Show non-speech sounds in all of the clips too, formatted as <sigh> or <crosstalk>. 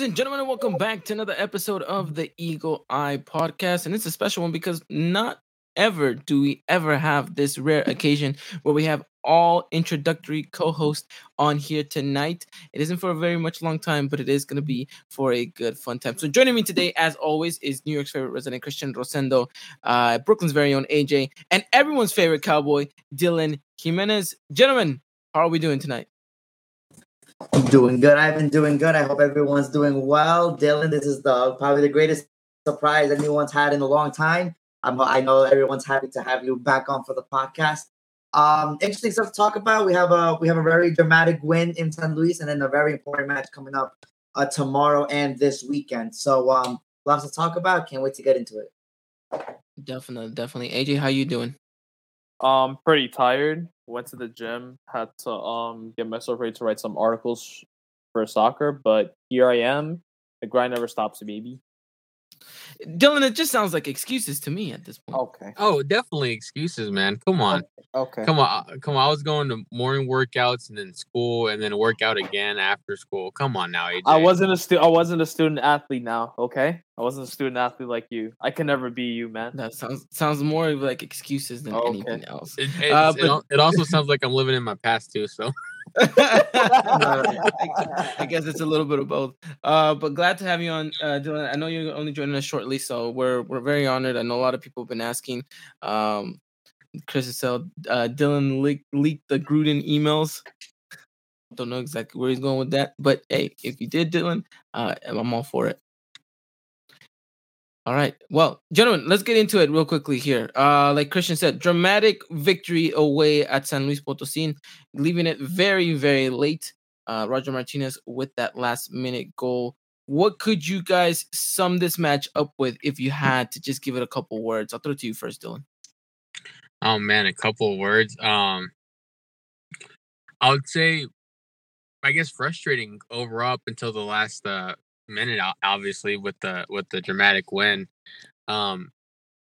ladies and gentlemen, welcome back to another episode of the Eagle Eye Podcast. And it's a special one because not ever do we ever have this rare occasion where we have all introductory co-hosts on here tonight. It isn't for a very much long time, but it is going to be for a good fun time. So joining me today, as always, is New York's favorite resident Christian Rosendo, uh, Brooklyn's very own AJ, and everyone's favorite cowboy Dylan Jimenez. Gentlemen, how are we doing tonight? I'm doing good. I've been doing good. I hope everyone's doing well. Dylan, this is the probably the greatest surprise anyone's had in a long time. I'm, I know everyone's happy to have you back on for the podcast. Um, interesting stuff to talk about. We have a we have a very dramatic win in San Luis, and then a very important match coming up uh, tomorrow and this weekend. So um, lots to talk about. Can't wait to get into it. Definitely, definitely. AJ, how you doing? Um, pretty tired. Went to the gym. Had to um get myself ready to write some articles for soccer. But here I am. The grind never stops, baby. Dylan, it just sounds like excuses to me at this point. Okay. Oh, definitely excuses, man. Come on. Okay. Come on. uh, Come on. I was going to morning workouts and then school and then workout again after school. Come on now, AJ. I wasn't a stu- I wasn't a student athlete now. Okay. I wasn't a student athlete like you. I can never be you, man. That sounds sounds more like excuses than Okay. anything else. It, it, Uh, but- al- it also sounds like I'm living in my past too. So <laughs> <laughs> I, guess it's a little bit of both. Uh, but glad to have you on, uh, Dylan. I know you're only joining us shortly, so we're we're very honored. I know a lot of people have been asking. Um, Chris said uh, Dylan leaked, leaked the Gruden emails. Don't know exactly where he's going with that, but hey, if you did, Dylan, uh, I'm all for it. All right. Well, gentlemen, let's get into it real quickly here. Uh, like Christian said, dramatic victory away at San Luis Potosi, leaving it very, very late. Uh, Roger Martinez with that last minute goal. What could you guys sum this match up with if you had to just give it a couple words? I'll throw it to you first, Dylan. oh man, a couple words. Um I would say I guess frustrating overall up until the last uh minute obviously with the with the dramatic win. Um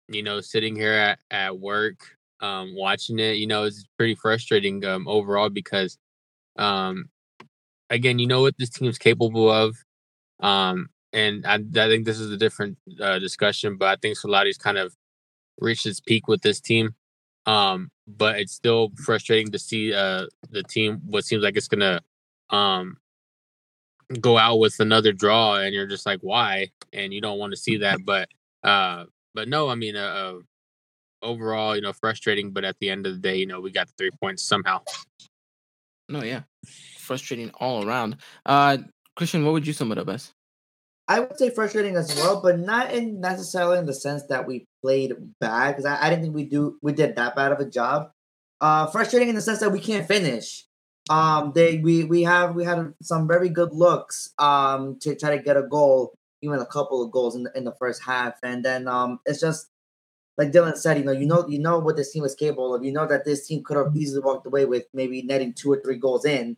you know, sitting here at, at work, um, watching it, you know, it's pretty frustrating um overall because um again, you know what this team's capable of. Um and I, I think this is a different uh, discussion, but I think Solari's kind of reached its peak with this team. Um, but it's still frustrating to see uh the team what seems like it's gonna um go out with another draw and you're just like why and you don't want to see that but uh but no i mean uh, uh overall you know frustrating but at the end of the day you know we got the three points somehow No, yeah, frustrating all around. Uh, Christian, what would you sum it up as? I would say frustrating as well, but not in necessarily in the sense that we played bad because I, I didn't think we do we did that bad of a job. Uh, frustrating in the sense that we can't finish. Um, they we we have we had some very good looks um to try to get a goal, even a couple of goals in the in the first half, and then um it's just like Dylan said, you know, you know, you know what this team is capable of. You know that this team could have easily walked away with maybe netting two or three goals in.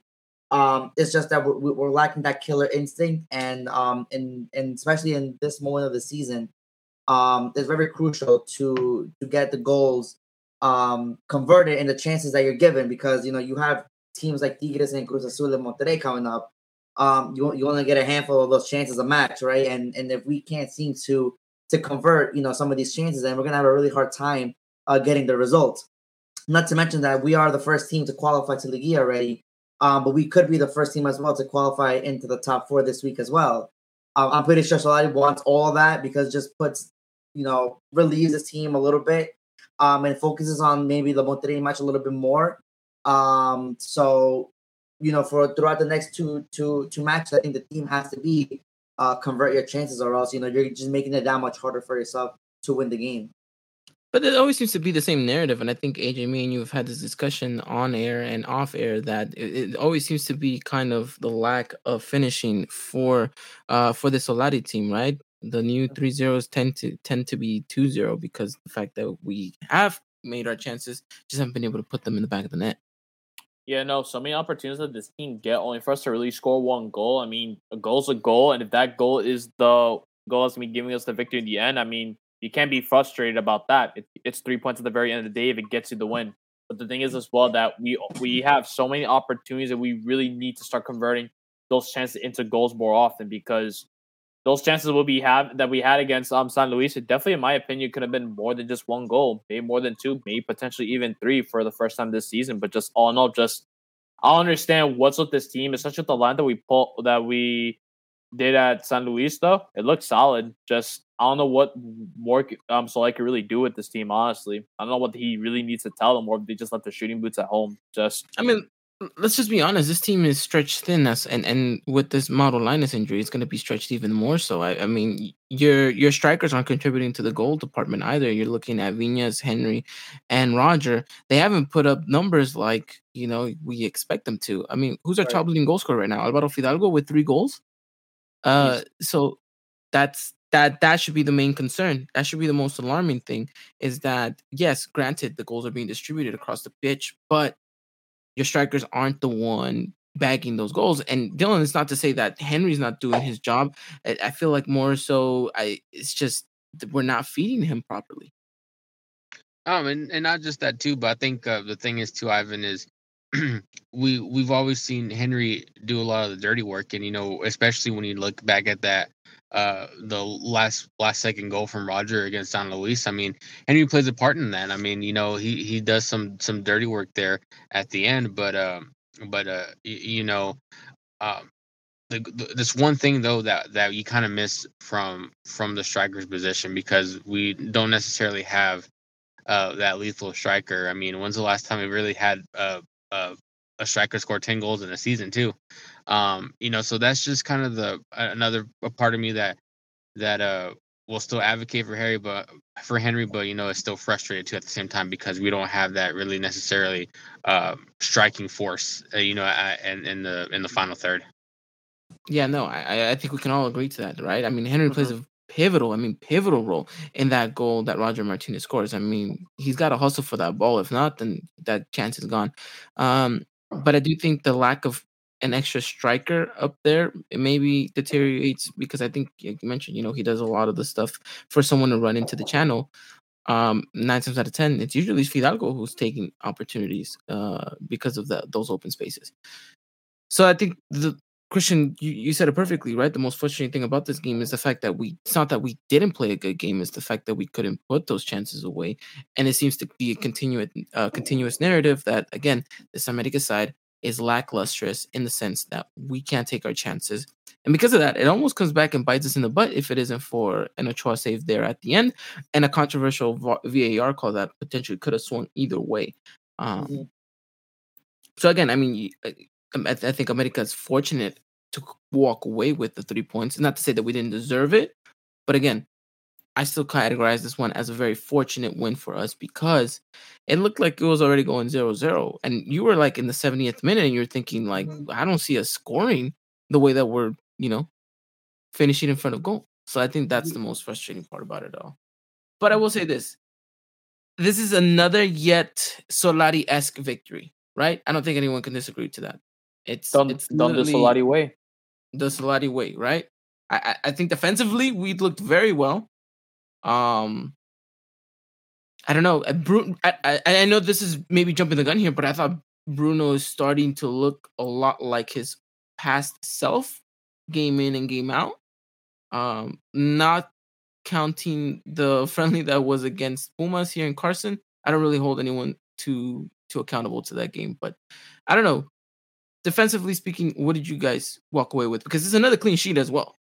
Um, it's just that we're, we're lacking that killer instinct, and um, and and especially in this moment of the season, um, it's very crucial to to get the goals um converted in the chances that you're given because you know you have teams like Tigres and Cruz Azul and Monterrey coming up. Um, you you only get a handful of those chances a match, right? And and if we can't seem to to convert, you know, some of these chances, then we're gonna have a really hard time uh, getting the results. Not to mention that we are the first team to qualify to Liga already, um, but we could be the first team as well to qualify into the top four this week as well. Um, I'm pretty sure Solari wants all of that because just puts, you know, relieves his team a little bit, um, and focuses on maybe the Monterrey match a little bit more. Um, so, you know, for throughout the next two two two matches, I think the team has to be uh, convert your chances, or else you know you're just making it that much harder for yourself to win the game. But it always seems to be the same narrative, and I think AJ, me and you have had this discussion on air and off air that it, it always seems to be kind of the lack of finishing for uh for the Solari team, right? The new three zeros tend to tend to be two zero because the fact that we have made our chances, just haven't been able to put them in the back of the net. Yeah, no, so many opportunities that this team get only for us to really score one goal. I mean, a goal's a goal, and if that goal is the goal that's gonna be giving us the victory in the end, I mean, you can't be frustrated about that. It, it's three points at the very end of the day if it gets you the win. But the thing is as well that we we have so many opportunities that we really need to start converting those chances into goals more often because those chances will be have that we had against um San Luis, it definitely, in my opinion, could have been more than just one goal, maybe more than two, maybe potentially even three for the first time this season. But just all in all, just I don't understand what's with this team, especially with the line that we pull that we did at San Luis. Though it looked solid. Just I don't know what more um so I could really do with this team. Honestly, I don't know what he really needs to tell them, or if they just left the shooting boots at home. Just I mean, let's just be honest. This team is stretched thin, as and and with this Mauro Lainez injury, it's going to be stretched even more. So I, I mean, your your strikers aren't contributing to the goal department either. You're looking at Viñas, Henry, and Roger. They haven't put up numbers like you know we expect them to. I mean, who's our Right. top leading goal scorer right now? Alvaro Fidalgo with three goals. Uh, so that's that that should be the main concern. That should be the most alarming thing. Is that yes, granted the goals are being distributed across the pitch, but your strikers aren't the one bagging those goals. And Dylan, it's not to say that Henry's not doing his job. I, I feel like more so, I it's just we're not feeding him properly. Um, and, and not just that too, but I think uh, the thing is too, Ivan is <clears throat> we we've always seen Henry do a lot of the dirty work, and you know, especially when you look back at that uh the last last second goal from Roger against San Luis. I mean, Henry plays a part in that. I mean, you know, he he does some some dirty work there at the end, but um, but uh, y- you know, um. The, the, this one thing though that that you kind of miss from from the striker's position because we don't necessarily have uh, that lethal striker. I mean, when's the last time we really had uh, uh, a striker score ten goals in a season too? Um, you know, so that's just kind of the another a part of me that that uh will still advocate for Harry, but for Henry, but you know, it's still frustrated too at the same time because we don't have that really necessarily uh, striking force, uh, you know, at, in in the in the final third. Yeah, no, I I- think we can all agree to that, right? I mean, Henry plays a pivotal, I mean, pivotal role in that goal that Roger Martinez scores. I mean, he's got to hustle for that ball. If not, then that chance is gone. Um, but I do think the lack of an extra striker up there it maybe deteriorates because I think like you mentioned, you know, he does a lot of the stuff for someone to run into the channel. Um, nine times out of ten, it's usually Fidalgo who's taking opportunities uh, because of the, those open spaces. So I think the Christian, you, you said it perfectly, right? The most frustrating thing about this game is the fact that we it's not that we didn't play a good game, it's the fact that we couldn't put those chances away. And it seems to be a continuous uh, continuous narrative that again, the America side is lacklustrous in the sense that we can't take our chances. And because of that, it almost comes back and bites us in the butt if it isn't for an Ochoa save there at the end and a controversial VAR call that potentially could have swung either way. Um, Mhm. So again, I mean, uh, um, I, I think America is fortunate to walk away with the three points. Not to say that we didn't deserve it, but again, I still categorize this one as a very fortunate win for us because it looked like it was already going 0-0. And you were like in the 70th minute and you're thinking like, Mhm. I don't see us scoring the way that we're, you know, finishing in front of goal. So I think that's the most frustrating part about it all. But I will say this. This is another yet Solari-esque victory, right? I don't think anyone can disagree to that. It's done it's done the Solari way. the Solari way, right? I I think defensively we looked very well. Um, I don't know. uh, I, I I know this is maybe jumping the gun here, but I thought Bruno is starting to look a lot like his past self, game in and game out. Um, not counting the <laughs> friendly that was against Pumas here in Carson. I don't really hold anyone to to accountable to that game, but I don't know defensively speaking, what did you guys walk away with? Because it's another clean sheet as well.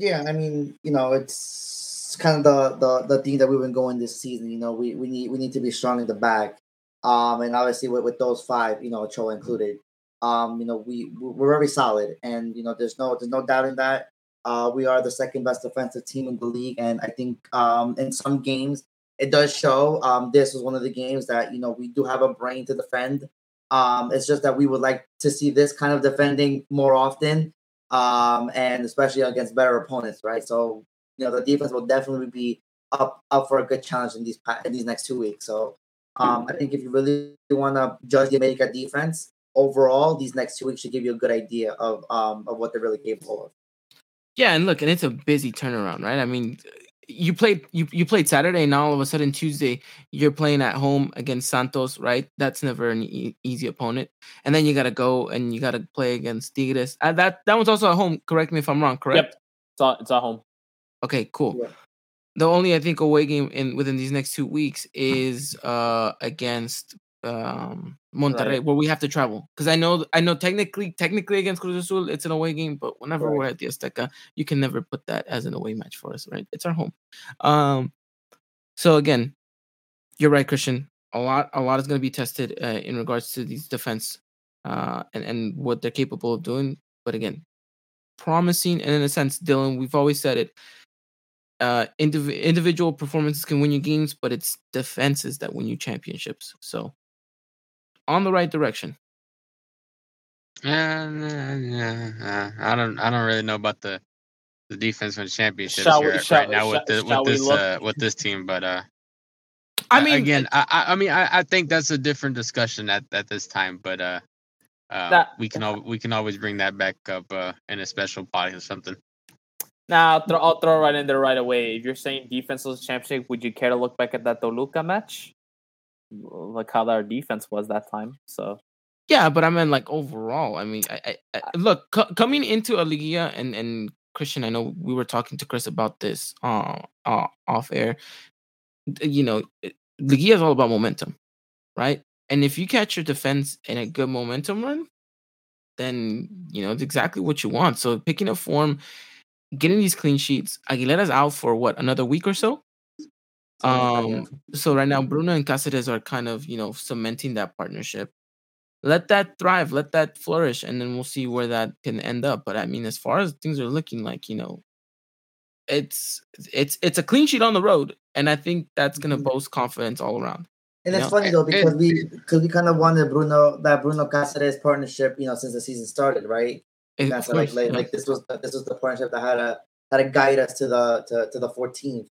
Yeah, I mean, you know, it's kind of the the the thing that we've been going this season. You know, we we need we need to be strong in the back. Um, and obviously with, with those five, you know, Ochoa included, um, you know, we we're very solid, and you know, there's no there's no doubt in that. Uh, we are the second best defensive team in the league, and I think um, in some games it does show. Um, this was one of the games that you know we do have a brain to defend. Um, it's just that we would like to see this kind of defending more often. Um, and especially against better opponents, right? So you know the defense will definitely be up up for a good challenge in these in these next two weeks. So um, I think if you really want to judge the America defense overall, these next two weeks should give you a good idea of um of what they're really capable of. Yeah, and look, and it's a busy turnaround, right? I mean, you played you you played Saturday, and all of a sudden Tuesday you're playing at home against Santos, right? That's never an e- easy opponent. And then you got to go and you got to play against Tigres. Uh, that that one's also at home. Correct me if I'm wrong. Correct. Yep, it's at, it's at home. Okay, cool. Yeah. The only I think away game in within these next two weeks is uh against um Monterrey, Right. where we have to travel. Because I know I know technically technically against Cruz Azul it's an away game, but whenever Right. we're at the Azteca, you can never put that as an away match for us, right? It's our home. Um so again, you're right, Christian. A lot a lot is gonna be tested uh, in regards to these defense uh and, and what they're capable of doing. But again, promising and in a sense, Dylan, we've always said it. Uh, indiv- individual performances can win you games, but it's defenses that win you championships. So, on the right direction. Uh, nah, nah, nah. I don't. I don't really know about the the defense win championships Shall here we- right shall- now with shall- the, shall with this uh, with this team. But uh, I uh, mean, again, I, I I mean, I, I think that's a different discussion at, at this time. But uh, uh, That- we can al- we can always bring that back up uh, in a special pod or something. Now I'll throw, I'll throw right in there right away. If you're saying defenseless championship, would you care to look back at that Toluca match? Like how our defense was that time. So yeah, but I mean, like overall, I mean, I, I, I look co- coming into a Liga and and Christian. I know we were talking to Chris about this uh, uh off air. You know, Liga is all about momentum, right? And if you catch your defense in a good momentum run, then you know it's exactly what you want. So picking a form, getting these clean sheets. Aguilera's out for what another week or so. Something yeah. Um, so right now Bruno and Cáceres are kind of you know cementing that partnership. Let that thrive, let that flourish, and then we'll see where that can end up. But I mean, as far as things are looking like, you know, it's it's it's a clean sheet on the road, and I think that's gonna Mhm. boast confidence all around. And You it's know, funny though and- because we because we kind of wanted Bruno that Bruno Cáceres partnership, you know, since the season started, right? Of That's like course, like, yeah. like this was the, this was the partnership that had a had to guide us to the to, to the 14th.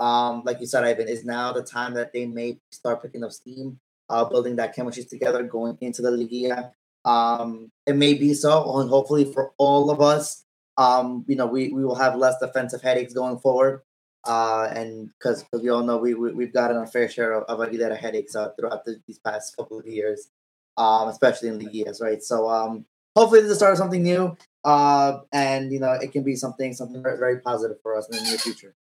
Um, like you said, Ivan, is now the time that they may start picking up steam, uh, building that chemistry together, going into the Liga. Um, it may be so, and hopefully for all of us, um, you know, we, we will have less defensive headaches going forward. Uh, and because we all know we, we we've gotten our fair share of, of Aguilera headaches uh, throughout the, these past couple of years, um, especially in the years, right? So um, hopefully this is the start of something new, uh, and you know it can be something something very positive for us in the near future.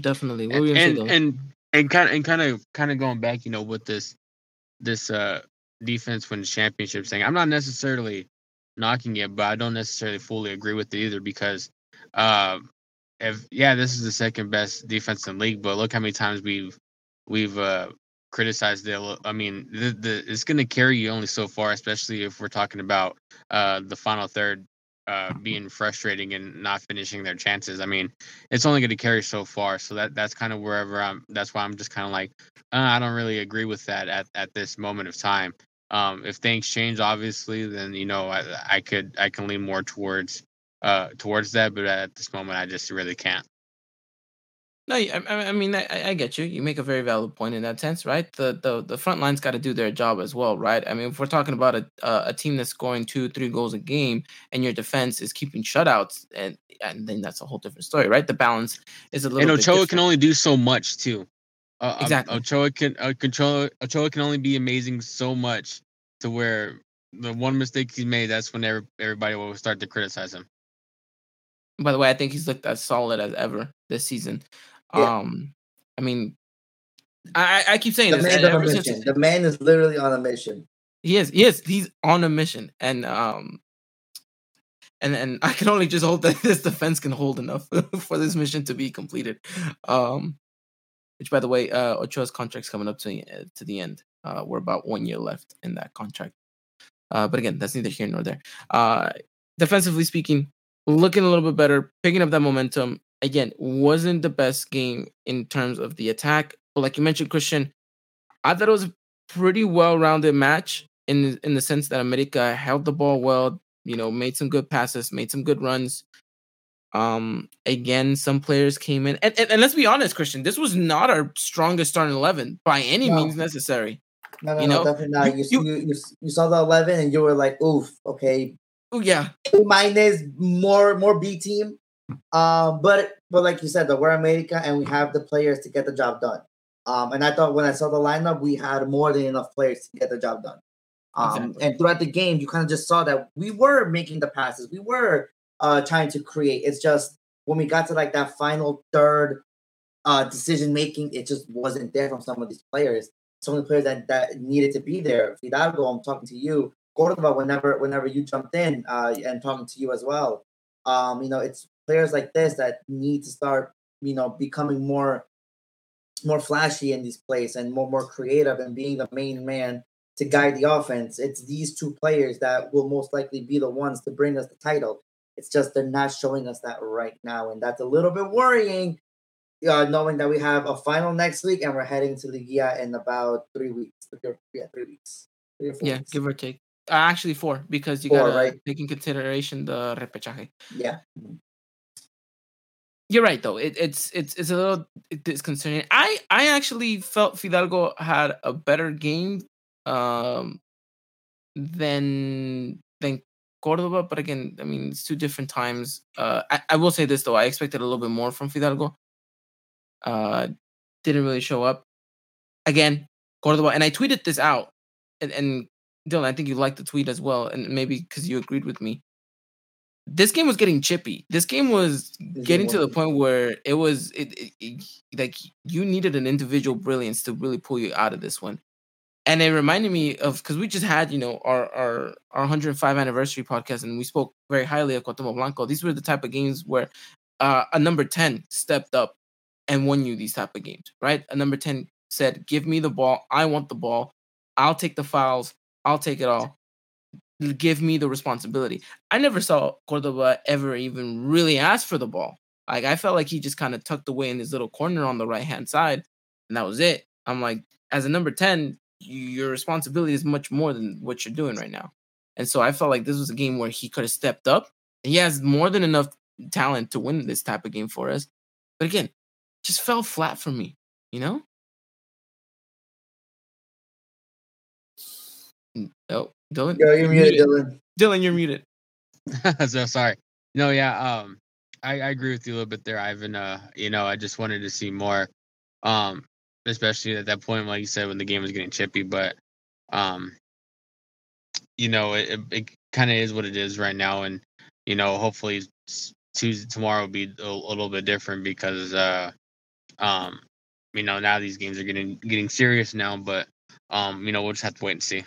Definitely. What and say, and and kind of and kind of kind of going back, you know, with this this uh defense wins championship thing. I'm not necessarily knocking it, but I don't necessarily fully agree with it either because uh, if yeah, this is the second best defense in the league, but look how many times we've we've uh criticized it. I mean, the, the it's going to carry you only so far, especially if we're talking about uh the final third uh being frustrating and not finishing their chances. I mean, it's only going to carry so far. So that that's kind of wherever I'm. That's why I'm just kind of like uh, I don't really agree with that at at this moment of time. Um, if things change, obviously, then you know I I could I can lean more towards uh towards that, but at this moment I just really can't. No, I, I mean, I, I get you. You make a very valid point in that sense, right? The the the front line's got to do their job as well, right? I mean, if we're talking about a a team that's scoring two, three goals a game, and your defense is keeping shutouts, and and then that's a whole different story, right? The balance is a little. And Ochoa can only do so much too. Uh, um, Exactly. Ochoa can uh, control. Ochoa can only be amazing so much to where the one mistake he made, that's when every, everybody will start to criticize him. By the way, I think he's looked as solid as ever this season. Yeah. Um, I mean, I I keep saying The this. man's on a ever since- mission. The man is literally on a mission. He is. He is. He's on a mission, and um, and and I can only just hope that <laughs> this defense can hold enough <laughs> for this mission to be completed. Um, which, by the way, uh, Ochoa's contract's coming up to uh, to the end. Uh, we're about one year left in that contract. Uh, but again, that's neither here nor there. Uh, defensively speaking, looking a little bit better, picking up that momentum. Again, wasn't the best game in terms of the attack, but like you mentioned, Christian, I thought it was a pretty well-rounded match in the- in the sense that America held the ball well, You know, made some good passes, made some good runs. Um, again, some players came in, and, and, and let's be honest, Christian, this was not our strongest starting eleven by any No. means necessary. No, no, You no, know, definitely not. you- You, you, you, you saw the eleven and you were like, "Oof, okay, Oh yeah, minus, more more B team." Um, but but like you said, though, we're America and we have the players to get the job done. Um, and I thought when I saw the lineup, we had more than enough players to get the job done. Um, Exactly. and throughout the game, you kind of just saw that we were making the passes, we were uh trying to create. It's just when we got to like that final third uh decision making, it just wasn't there from some of these players. Some of the players that, that needed to be there. Fidalgo, I'm talking to you. Cordova, whenever whenever you jumped in, uh, and talking to you as well. Um, you know, it's players like this that need to start, you know, becoming more more flashy in these plays and more more creative and being the main man to guide the offense. It's these two players that will most likely be the ones to bring us the title. It's just they're not showing us that right now, and that's a little bit worrying. Uh, knowing that we have a final next week and we're heading to Liguilla in about three weeks. Three yeah, three weeks. Three or four yeah, weeks. give or take. Uh, actually, four because you gotta right? take in consideration the repechaje. yeah. You're right though. It, it's it's it's a little disconcerting. I I actually felt Fidalgo had a better game um than than Cordova, but again, I mean it's two different times. Uh I, I will say this though, I expected a little bit more from Fidalgo. Uh didn't really show up. Again, Cordova, and I tweeted this out. And and Dylan, I think you liked the tweet as well, and maybe because you agreed with me. This game was getting chippy. This game was game getting to the point where it was it, it, it- like you needed an individual brilliance to really pull you out of this one and it reminded me of because we just had you know our our our 105 anniversary podcast and we spoke very highly of Cuauhtémoc Blanco. These were the type of games where uh, a number 10 stepped up and won you these type of games, right? A number 10 said, "Give me the ball. I want the ball. I'll take the fouls. I'll take it all. Give me the responsibility." I never saw Cordova ever even really ask for the ball. Like I felt like he just kind of tucked away in his little corner on the right hand side, and that was it. I'm like, as a number 10, your responsibility is much more than what you're doing right now. And so I felt like this was a game where he could have stepped up. He has more than enough talent to win this type of game for us. But again, just fell flat for me, you know? Mm, Oh, Dylan. Yo, you're muted, Dylan. Dylan, you're muted. <laughs> so sorry. No, yeah, um, I, I agree with you a little bit there, Ivan. Uh, you know, I just wanted to see more, um, especially at that point, like you said, when the game was getting chippy. But, um, you know, it it, it kind of is what it is right now, and you know, hopefully Tuesday tomorrow will be a, a little bit different because, uh, um, you know, now these games are getting getting serious now. But, um, you know, we'll just have to wait and see.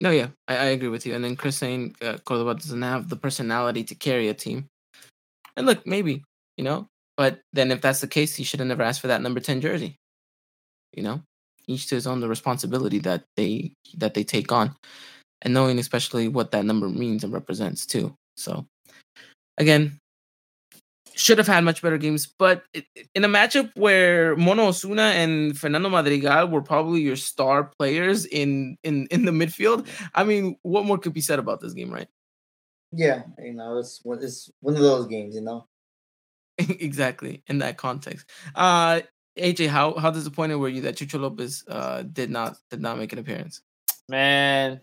No, yeah, I, I agree with you. And then Chris saying uh, Cordova doesn't have the personality to carry a team. And look, maybe, you know, but then if that's the case, he should have never asked for that number 10 jersey. You know, each to his own the responsibility that they that they take on. And knowing especially what that number means and represents too. So again, should have had much better games, but it, it- in a matchup where Mono Osuna and Fernando Madrigal were probably your star players in in in the midfield, I mean, what more could be said about this game, right? Yeah, you know, it's one- it's one of those games, you know. <laughs> exactly in that context. Uh AJ, how how disappointed were you that Chucho Lopez uh did not did not make an appearance? Man,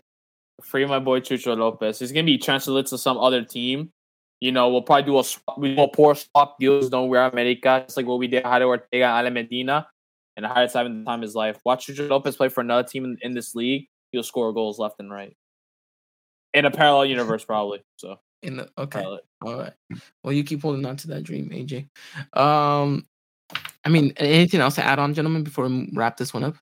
free my boy Chucho Lopez. He's gonna be transferred to some other team. You know, we'll probably do a swap, we do a poor swap deals. Don't wear America, just like what we did Jairo Ortega and Ale Medina, and the highest time in the time of his life. Watch Chucho Lopez play for another team in, in this league. He'll score goals left and right. In a parallel <laughs> universe, probably. So In the okay. parallel. All right. Well, you keep holding on to that dream, AJ. Um, I mean, anything else to add on, gentlemen, before we wrap this one up?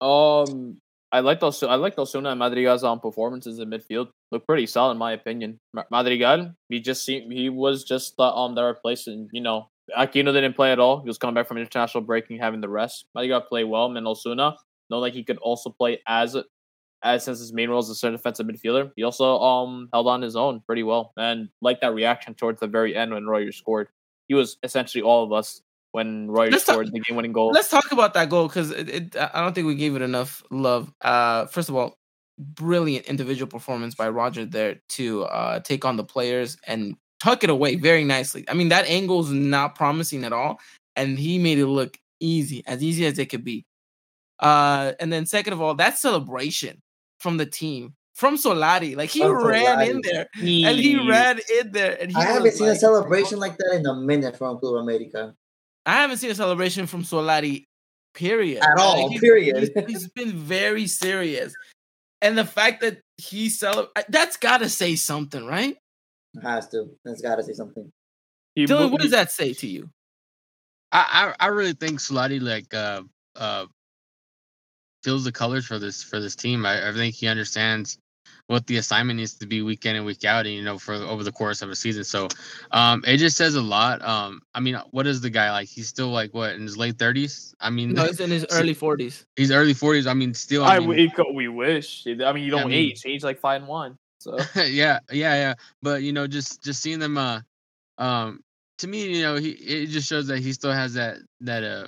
Um, I like those. I like Osuna and Madrigal's um, performances in midfield. Look pretty solid, in my opinion. Madrigal, he just seemed he was just the um the replacement. You know, Aquino didn't play at all. He was coming back from international break and having the rest. Madrigal played well, and Osuna, know like he could also play as as since his main role is a center defensive midfielder. He also um held on his own pretty well, and like that reaction towards the very end when Royer scored. He was essentially all of us when Royer Let's talk- scored the game-winning goal. Let's talk about that goal because it, it, I don't think we gave it enough love. Uh, first of all, brilliant individual performance by Roger there to uh, take on the players and tuck it away very nicely. I mean, that angle angle's not promising at all, and he made it look easy, as easy as it could be. Uh, and then second of all, that celebration from the team from Solari, like he From ran Solari. in there and he He- ran in there, and he I haven't was seen a celebration like that in a minute from Club America. I haven't seen a celebration from Solari, period. At all, he's- period. He's, he's been very serious, and the fact that he celebrate that's got to say something, right? It has to. That's got to say something. he Dylan, what does that say to you? I, I I really think Solari like uh uh feels the colors for this for this team. I, I think he understands what the assignment needs to be week in and week out, and you know for over the course of a season. So um it just says a lot. Um I mean, what is the guy like? He's still like what in his late thirties? I mean, No, he's in his So- <laughs> early forties. he's early forties. I mean, still. I I mean, we, we wish. I mean, you don't mean- age. Age like five and one. So <laughs> yeah, yeah, yeah. But you know, just just seeing them, uh, um, to me, you know, he it just shows that he still has that that uh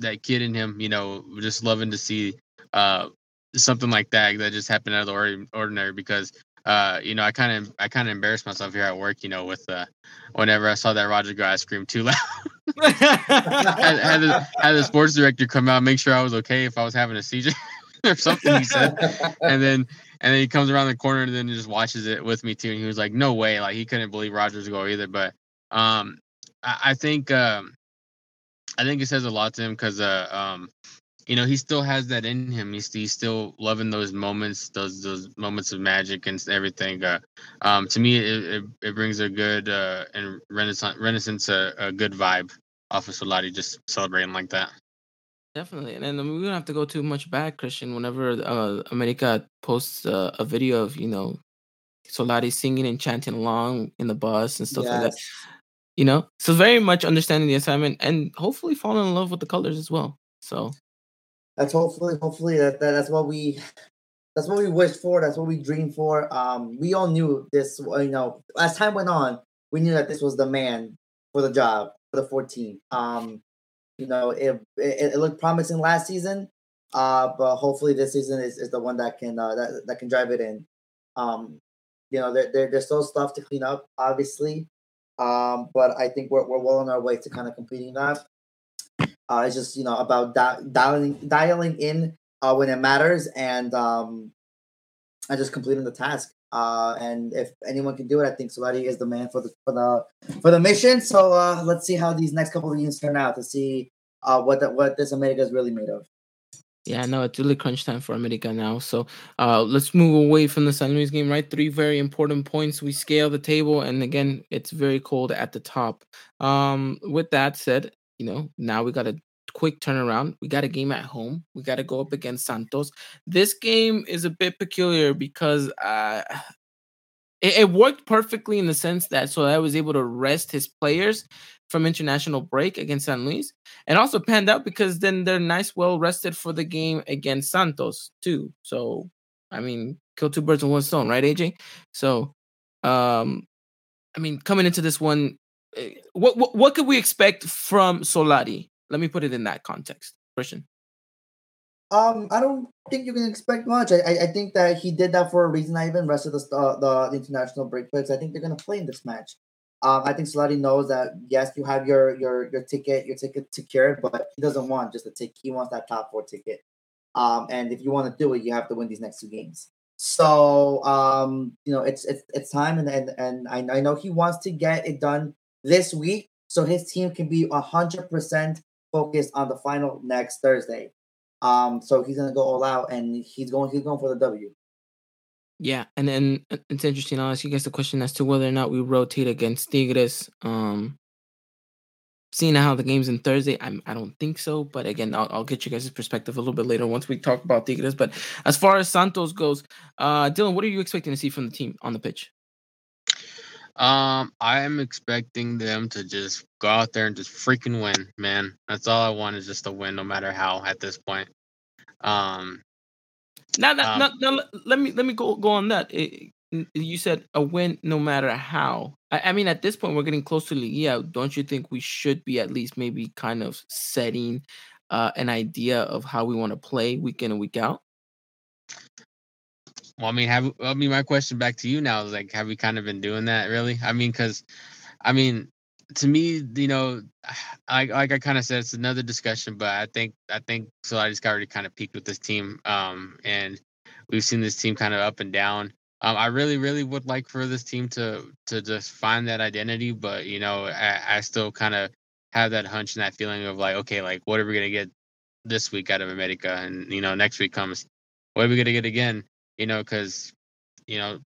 that kid in him. You know, just loving to see uh something like that that just happened out of the ordinary because. Uh, you know, I kind of, I kind of embarrassed myself here at work. You know, with uh, whenever I saw that Roger guy scream too <laughs> loud, had, had, the, had the sports director come out, make sure I was okay if I was having a seizure <laughs> or something. He said, and then and then he comes around the corner and then just watches it with me too. And he was like, "No way!" Like he couldn't believe Rogers goal either. But um, I, I think um, I think it says a lot to him because uh, um, you know, he still has that in him. He's, he's still loving those moments, those those moments of magic and everything. Uh, um, to me, it, it, it brings a good uh, and renaissance renaissance a, a good vibe off of Solari just celebrating like that. Definitely, and then we don't have to go too much back, Christian. Whenever uh, America posts uh, a video of you know Solari singing and chanting along in the bus and stuff like that, you know, so very much understanding the assignment and hopefully falling in love with the colors as well. So That's hopefully, hopefully that, that that's what we that's what we wish for. That's what we dream for. Um, we all knew this. uh, You know, as time went on, we knew that this was the man for the job for the 14. Um, you know, it it, it looked promising last season. Uh, but hopefully this season is, is the one that can uh, that that can drive it in. Um, you know, there, there there's still stuff to clean up, obviously. Um, but I think we're we're well on our way to kind of completing that. Uh, it's just you know about di- dialing dialing in uh, when it matters and um, and just completing the task. Uh, and if anyone can do it, I think Solari is the man for the for the for the mission. So uh, let's see how these next couple of games turn out to see uh, what the, what this America is really made of. yeah, no, it's really crunch time for America now. So uh, let's move away from the San Luis game. Right, three very important points. We scale the table, and again, it's very cold at the top. Um, with that said, you know now we got a quick turnaround. We got a game at home. We got to go up against Santos. This game is a bit peculiar because uh, it, it worked perfectly in the sense that so I was able to rest his players from international break against San Luis, and also panned out because then they're nice, well rested for the game against Santos too. So I mean, kill two birds with one stone, right, AJ? So, um, I mean, coming into this one, what what, what could we expect from Solari? Let me put it in that context, Christian. Um, I don't think you can expect much. I, I, I think that he did that for a reason. I even rested the uh, the, the international break picks. I think they're gonna play in this match. Um, I think Solari knows that yes, you have your your your ticket, your ticket secured, but he doesn't want just a ticket. He wants that top four ticket. Um, and if you want to do it, you have to win these next two games. So um, you know, it's it's it's time, and and and I, I know he wants to get it done this week, so his team can be hundred percent focused on the final next Thursday. Um, so he's gonna go all out, and he's going he's going for the W. Yeah, and then uh, it's interesting. I'll ask you guys the question as to whether or not we rotate against Tigres. Um, seeing how the game's in Thursday, I'm I don't think so. But again, I'll, I'll get you guys' perspective a little bit later once we talk about Tigres. But as far as Santos goes, uh, Dylan, what are you expecting to see from the team on the pitch? Um, I am expecting them to just go out there and just freaking win, man. That's all I want is just a win, no matter how. At this point, um, Now, now, Um, now, now let- me let me go go on that. It- you said a win no matter how. I, I mean, at this point, we're getting close to Liga. Don't you think we should be at least maybe kind of setting uh, an idea of how we want to play week in and week out? Well, I mean, have I mean, my question back to you now is like, have we kind of been doing that really? I mean, because, I mean, to me, you know, <sighs> I like I kind of said, it's another discussion, but I think I think so. I just got already kind of peaked with this team, um, and we've seen this team kind of up and down. Um, I really, really would like for this team to to just find that identity, but you know, I, I still kind of have that hunch and that feeling of like, okay, like what are we gonna get this week out of America, and you know, next week comes, what are we gonna get again? You know, because you know,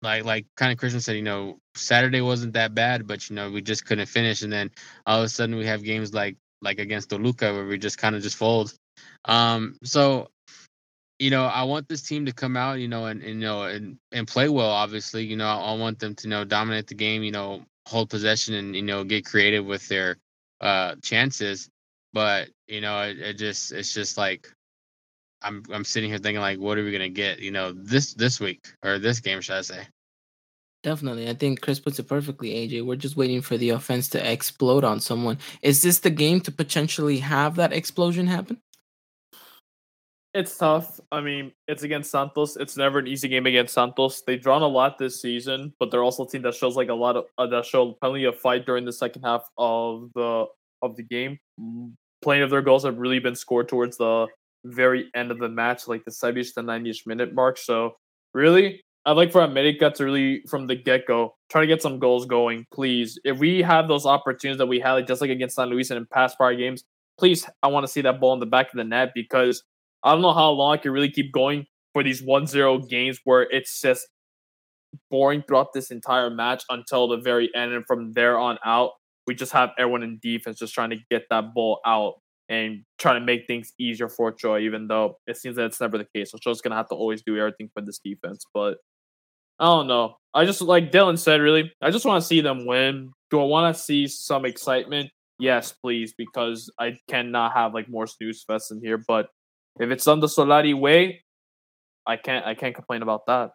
like like kind of Christian said, you know, Saturday wasn't that bad, but you know, we just couldn't finish, and then all of a sudden we have games like like against Toluca where we just kind of just fold. Um, so you know, I want this team to come out, you know, and, and you know, and, and play well. Obviously, you know, I, I want them to you know dominate the game, you know, hold possession, and you know, get creative with their uh chances. But you know, it, it just it's just like I'm I'm sitting here thinking like, what are we gonna get? You know, this this week or this game, should I say? Definitely. I think Chris puts it perfectly, AJ. We're just waiting for the offense to explode on someone. Is this the game to potentially have that explosion happen? It's tough. I mean, it's against Santos. It's never an easy game against Santos. They've drawn a lot this season, but they're also a team that shows like a lot of uh, that show plenty of fight during the second half of the of the game. Plenty of their goals have really been scored towards the very end of the match, like the 70th to 90th minute mark. So really, I'd like for America to really, from the get go, try to get some goals going, please. If we have those opportunities that we had, like just like against San Luis and in past prior games, please, I want to see that ball in the back of the net because I don't know how long I can really keep going for these 1 0 games where it's just boring throughout this entire match until the very end. And from there on out, we just have everyone in defense just trying to get that ball out and trying to make things easier for Troy, even though it seems that it's never the case. So Troy's to have to always do everything for this defense. But I don't know. I just, like Dylan said, really, I just want to see them win. Do I want to see some excitement? Yes, please, because I cannot have like more snooze fest in here. But if it's on the Solari way, I can't I can't complain about that.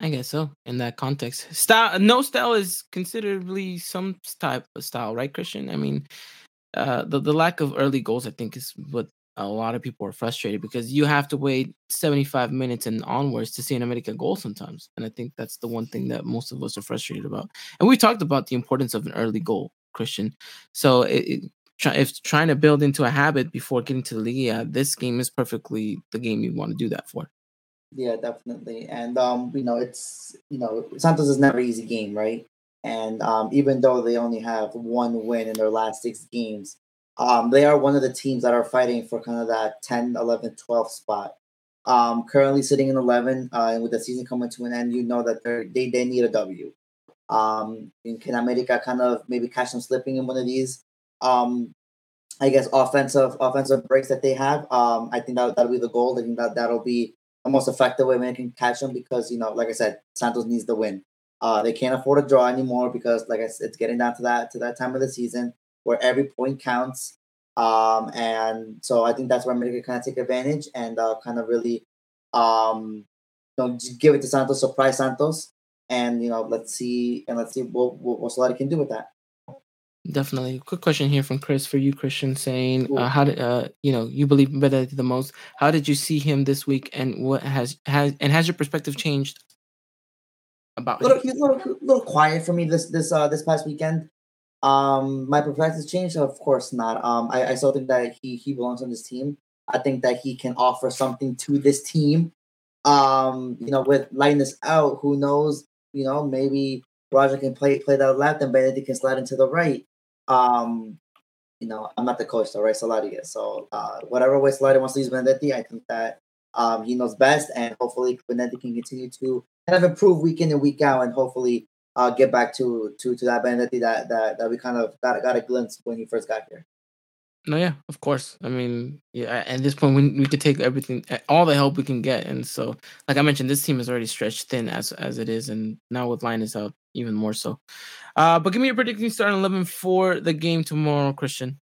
I guess so. In that context, style no style is considerably some type of style, right, Christian? I mean, uh, the the lack of early goals, I think, is what a lot of people are frustrated because you have to wait 75 minutes and onwards to see an American goal sometimes. And I think that's the one thing that most of us are frustrated about. And we talked about the importance of an early goal, Christian. So it, it, if trying to build into a habit before getting to the Liga, this game is perfectly the game you want to do that for. Yeah, definitely. And um, you know, it's you know, Santos is never easy game, right? And um, even though they only have one win in their last six games, um, they are one of the teams that are fighting for kind of that 10, 11, 12 spot. Um, currently sitting in 11, uh, and with the season coming to an end, you know that they they need a W. Um, can America kind of maybe catch them slipping in one of these? um, I guess offensive offensive breaks that they have. Um, I think that that'll be the goal. I think that that'll be the most effective way we can catch them because you know, like I said, Santos needs the win. Uh, they can't afford a draw anymore because, like I said, it's getting down to that to that time of the season where every point counts. Um, and so I think that's where America kind of take advantage and uh, kind of really, um, you know, give it to Santos, surprise Santos, and you know, let's see and let's see what what, what Solari can do with that. Definitely. Quick question here from Chris for you, Christian, saying, uh, "How did uh, you know you believe better the most? How did you see him this week, and what has has and has your perspective changed about little, him?" little, little quiet for me this this uh this past weekend. Um, my perspective changed. Of course not. Um, I, I still think that he he belongs on this team. I think that he can offer something to this team. Um, you know, with Lainez out, who knows? You know, maybe Roger can play play that left, and Benedetti can slide into the right. Um, you know, I'm not the coach, so right, Solari is. So uh, whatever way Solari wants to use Benedetti, I think that um, he knows best, and hopefully Benedetti can continue to kind of improve week in and week out, and hopefully uh, get back to to to that Benedetti that that that we kind of got got a glimpse when he first got here. No, yeah, of course. I mean, yeah, at this point, we we could take everything, all the help we can get, and so, like I mentioned, this team is already stretched thin as as it is, and now with Lainez out, even more so. Uh, but give me your prediction starting eleven for the game tomorrow, Christian.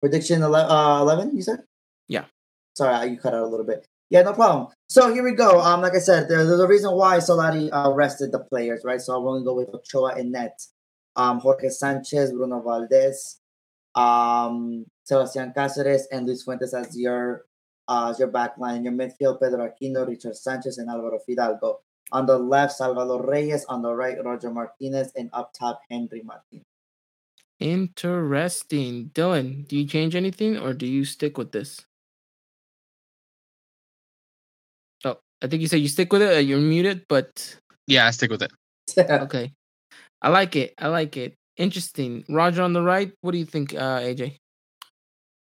Prediction 11, uh, 11 you said? Yeah. Sorry, you cut out a little bit. Yeah, no problem. So here we go. Um, like I said, there, there's a reason why Solari uh, rested the players, right? So I'm going to go with Ochoa and net. Um, Jorge Sanchez, Bruno Valdez, um, Sebastian Cáceres, and Luis Fuentes as your uh, your back line. Your midfield, Pedro Aquino, Richard Sanchez, and Alvaro Fidalgo. On the left, Salvador Reyes. On the right, Roger Martinez. And up top, Henry Martinez. Interesting. Dylan, do you change anything or do you stick with this? I think you said you stick with it. uh, You're muted, but Yeah, I stick with it. okay. I like it. I like it. Interesting. Roger on the right. What do you think, uh, AJ?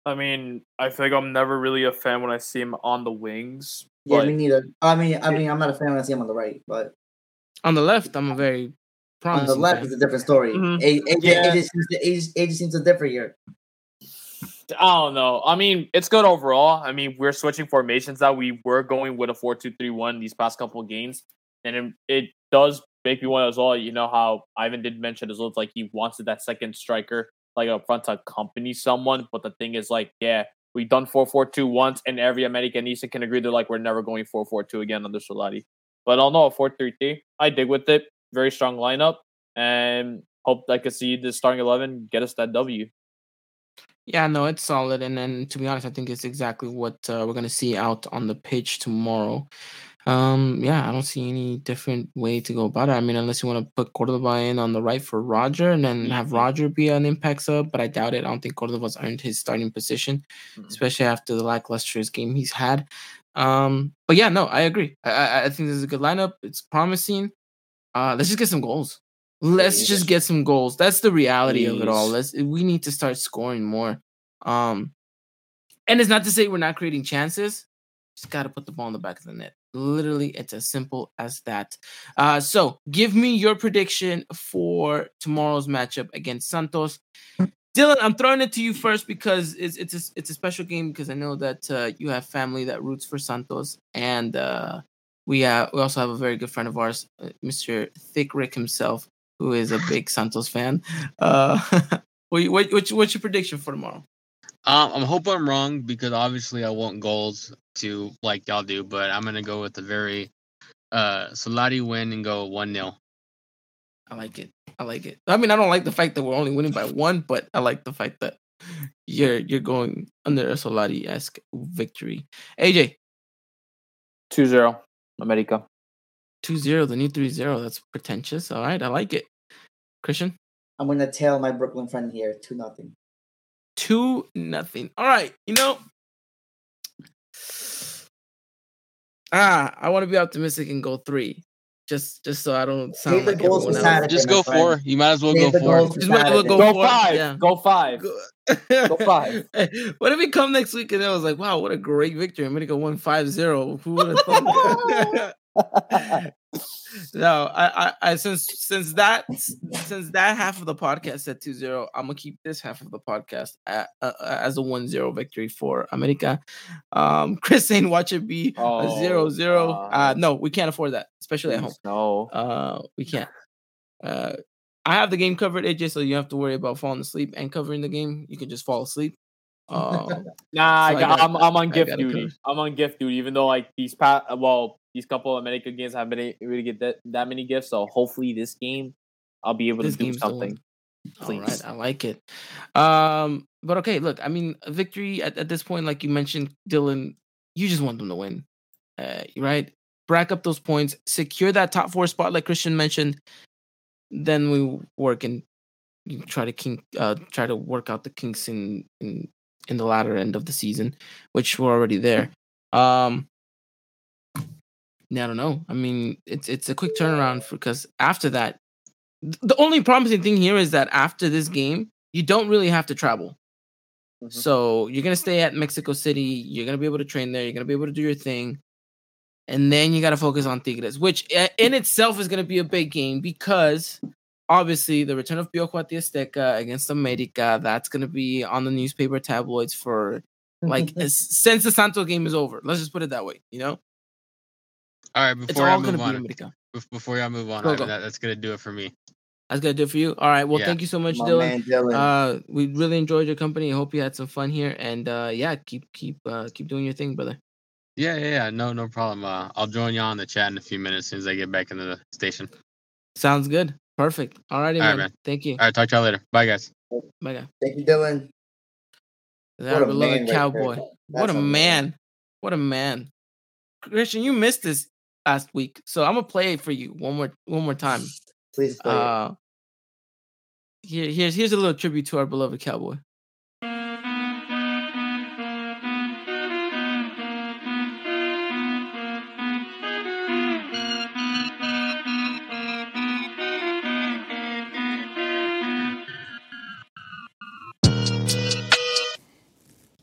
I mean, I feel like I'm never really a fan when I see him on the wings. yeah, me neither. I mean, I mean, I'm not a fan when I see him on the right, but On the left, I'm a very on promising. the left fan. is a different story. Mhm. A- AJ, Yeah. AJ, seems to, AJ, AJ seems to differ here. I don't know. I mean, it's good overall. I mean, we're switching formations that We were going with a 4 2 3 1 these past couple of games. And it, it does make me wonder as well. You know how Ivan did mention as well, it's like he wanted that second striker, like up front to accompany someone. But the thing is, like, yeah, we've done 4 4 2 once, and every Americanista can agree they're like, we're never going 4 4 2 again under Solari. But I'll know a 4 3 3. I dig with it. Very strong lineup. And hope I could see the starting 11 get us that W. Yeah, no, it's solid. And then to be honest, I think it's exactly what uh, we're gonna see out on the pitch tomorrow. Um, yeah, I don't see any different way to go about it. I mean, unless you want to put Cordova in on the right for Roger and then have Mhm. Roger be an impact sub, but I doubt it. I don't think Cordova's earned his starting position, Mhm. especially after the lacklustrous game he's had. Um, but yeah, no, I agree. I, I, I think this is a good lineup. It's promising. Uh, let's just get some goals. Let's just get some goals. That's the reality of it all. Let's we need to start scoring more. Um, and it's not to say we're not creating chances. Just got to put the ball in the back of the net. Literally, it's as simple as that. Uh, so give me your prediction for tomorrow's matchup against Santos. Dylan, I'm throwing it to you first because it's it's a, it's a special game because I know that uh, you have family that roots for Santos, and uh, we uh, we also have a very good friend of ours, uh, Mr. Thick Rick himself, who is a big Santos fan. Uh, <laughs> what, what, what's, what's your prediction for tomorrow? Um, I'm hoping I'm wrong because obviously I want goals to like y'all do, but I'm gonna go with a very uh Solari win and go one 0 I like it. I like it. I mean, I don't like the fact that we're only winning by one, but I like the fact that you're you're going under a Solari esque victory. AJ, 2 0, America. 2-0, the new 3-0. That's pretentious. All right, I like it. Christian, I'm gonna tell my Brooklyn friend here two nothing. two nothing. All right, you know. Ah, I want to be optimistic and go three, just just so I don't sound Save the like goals everyone else. Saturday, Just go friend. four. You might as well Save go four. Just might as well go Go for it, five. yeah. Go five. Go five. <laughs> What if we come next week and I was like, wow, what a great victory. I'm gonna go one five zero. Who would have thought? <laughs> <laughs> <laughs> no, I, I, I since since that since that half of the podcast said 2-0, I'm gonna keep this half of the podcast at, uh, as a 1-0 victory for America. Um, <laughs> Chris saying watch it be a Oh, 0-0. Uh, no, we can't afford that, especially at home. No. Uh, we can't. Uh, I have the game covered, AJ, so you don't have to worry about falling asleep and covering the game. You can just fall asleep. Um, <laughs> Nah, I So I got, got- I'm I'm on gift duty. covered. I'm on gift duty, even though like these past well these couple of America games haven't been able to get that, that many gifts. So hopefully this game I'll be able This to do game's the one. something. All right, Please. I like it. Um, but okay, look, I mean, victory at, at this point, like you mentioned, Dylan, you just want them to win, uh, right? Rack up those points, secure that top four spot, like Christian mentioned. Then we work and try to king, uh, try to work out the kinks in in in the latter end of the season, which we're already there. Um, yeah, I don't know. I mean, it's it's a quick turnaround because after that, the only promising thing here is that after this game, you don't really have to travel. Mhm. So you're gonna stay at Mexico City. You're gonna be able to train there. You're gonna be able to do your thing, and then you gotta focus on Tigres, which in itself is gonna be a big game because obviously the return of Piojo at the Azteca against America. That's gonna be on the newspaper tabloids for like <laughs> since the Santos game is over. Let's just put it that way. You know, All right, before I all gonna move on, America. bef- before y'all move on, Go, Ivan, go. that, that's gonna do it for me. That's gonna do it for you. All right. Well, Yeah. thank you so much, My Dylan. man Dylan. Uh, we really enjoyed your company. I hope you had some fun here, and uh, yeah, keep keep uh, keep doing your thing, brother. Yeah, yeah, yeah. No, no problem. Uh, I'll join y'all on the chat in a few minutes as soon as I get back into the station. Sounds good. Perfect. All righty, All right, man. man. Thank you. All right, talk to y'all later. Bye, guys. Bye, guy. Thank you, Dylan. That What a beloved man right cowboy. there. what a a man. man. What a man. Christian, you missed this last week. So I'm gonna play it for you one more one more time. Please play it. Uh here, here's here's a little tribute to our beloved cowboy.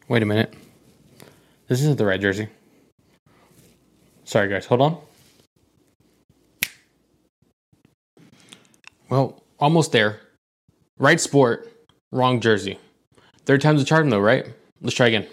Wait a minute. This isn't the right jersey. Sorry, guys. Hold on. Well, almost there. Right sport, wrong jersey. Third time's a charm, though, right? Let's try again.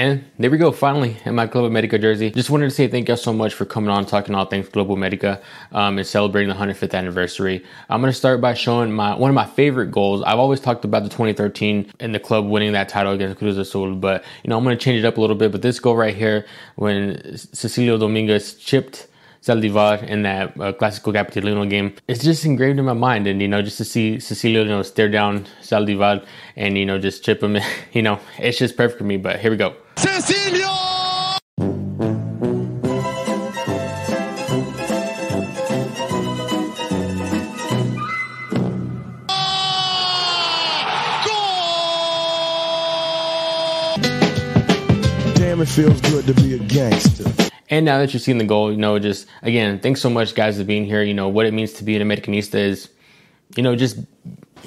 And there we go, finally, in my Club America jersey. Just wanted to say thank you all so much for coming on, talking all things Club America, um, and celebrating the 105th anniversary. I'm going to start by showing my one of my favorite goals. I've always talked about the 2013 and the club winning that title against Cruz Azul, but you know I'm going to change it up a little bit. But this goal right here, when Cecilio Dominguez chipped Saldívar in that uh, Clásico Capitalino game. It's just engraved in my mind, and you know, just to see Cecilio, you know, stare down Saldívar and you know, just chip him, <laughs> you know, it's just perfect for me. But here we go. Cecilio! Damn, it feels good to be a gangster. And now that you've seen the goal, you know, just again, thanks so much, guys, for being here. You know, what it means to be an Americanista is, you know, just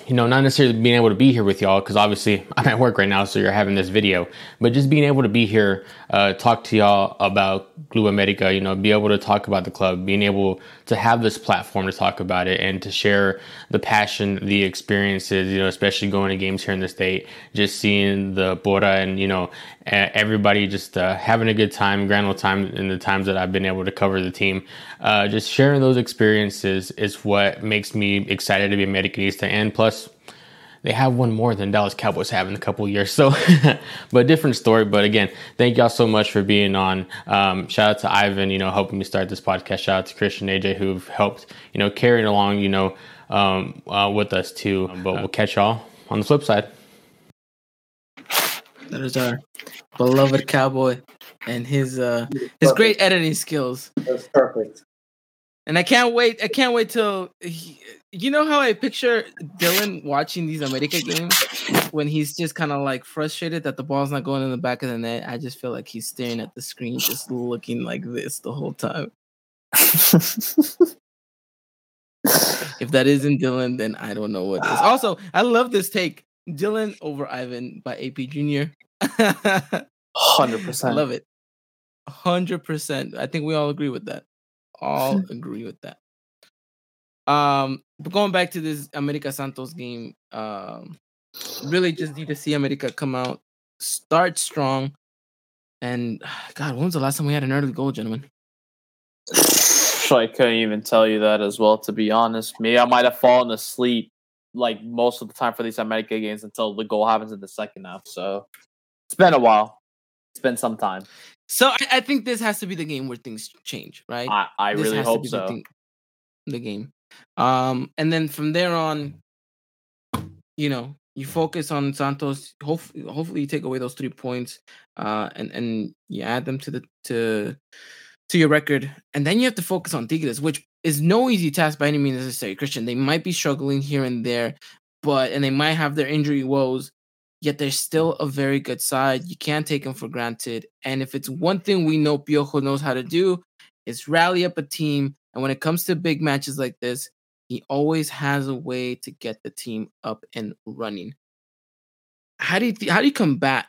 you know, not necessarily being able to be here with y'all because obviously <laughs> I'm at work right now, so you're having this video, but just being able to be here, uh, talk to y'all about Club America, you know, be able to talk about the club, being able to have this platform to talk about it and to share the passion, the experiences, you know, especially going to games here in the state, just seeing the Bora and, you know, everybody just uh, having a good time, grand old time in the times that I've been able to cover the team. Uh, just sharing those experiences is what makes me excited to be a Americanista. And plus, they have one more than Dallas Cowboys have in a couple years. So, <laughs> but different story. But again, thank y'all so much for being on. Um, shout out to Ivan, you know, helping me start this podcast. Shout out to Christian AJ who've helped, you know, carrying along, you know, um, uh, with us too. But we'll catch y'all on the flip side. That is our beloved cowboy and his uh his great editing skills. That's perfect. And I can't wait. I can't wait till he, you know how I picture Dylan watching these America games when he's just kind of like frustrated that the ball's not going in the back of the net. I just feel like he's staring at the screen, just looking like this the whole time. if that isn't Dylan, then I don't know what is. Ah. Also, I love this take. Dylan over Ivan by AP Junior. 100%. <laughs> I love it. Hundred percent. I think we all agree with that. All <laughs> agree with that. Um, but going back to this America Santos game, um, really just need to see America come out, start strong, and <sighs> God, when was the last time we had an early goal, gentlemen? So <sighs> I couldn't even tell you that as well. To be honest, me, I might have fallen asleep like most of the time for these America games until the goal happens in the second half. So it's been a while. It's been some time. So I, I think this has to be the game where things change, right? I, I really hope be the so. thing- the game. Um, and then from there on, you know, you focus on Santos. Hopefully, hopefully you take away those three points, uh, and and you add them to the to to your record, and then you have to focus on Tigres, which is no easy task by any means necessary. Christian, they might be struggling here and there, but and they might have their injury woes. Yet they're still a very good side. You can't take them for granted. And if it's one thing we know Piojo knows how to do, is rally up a team. And when it comes to big matches like this, he always has a way to get the team up and running. How do you th- how do you combat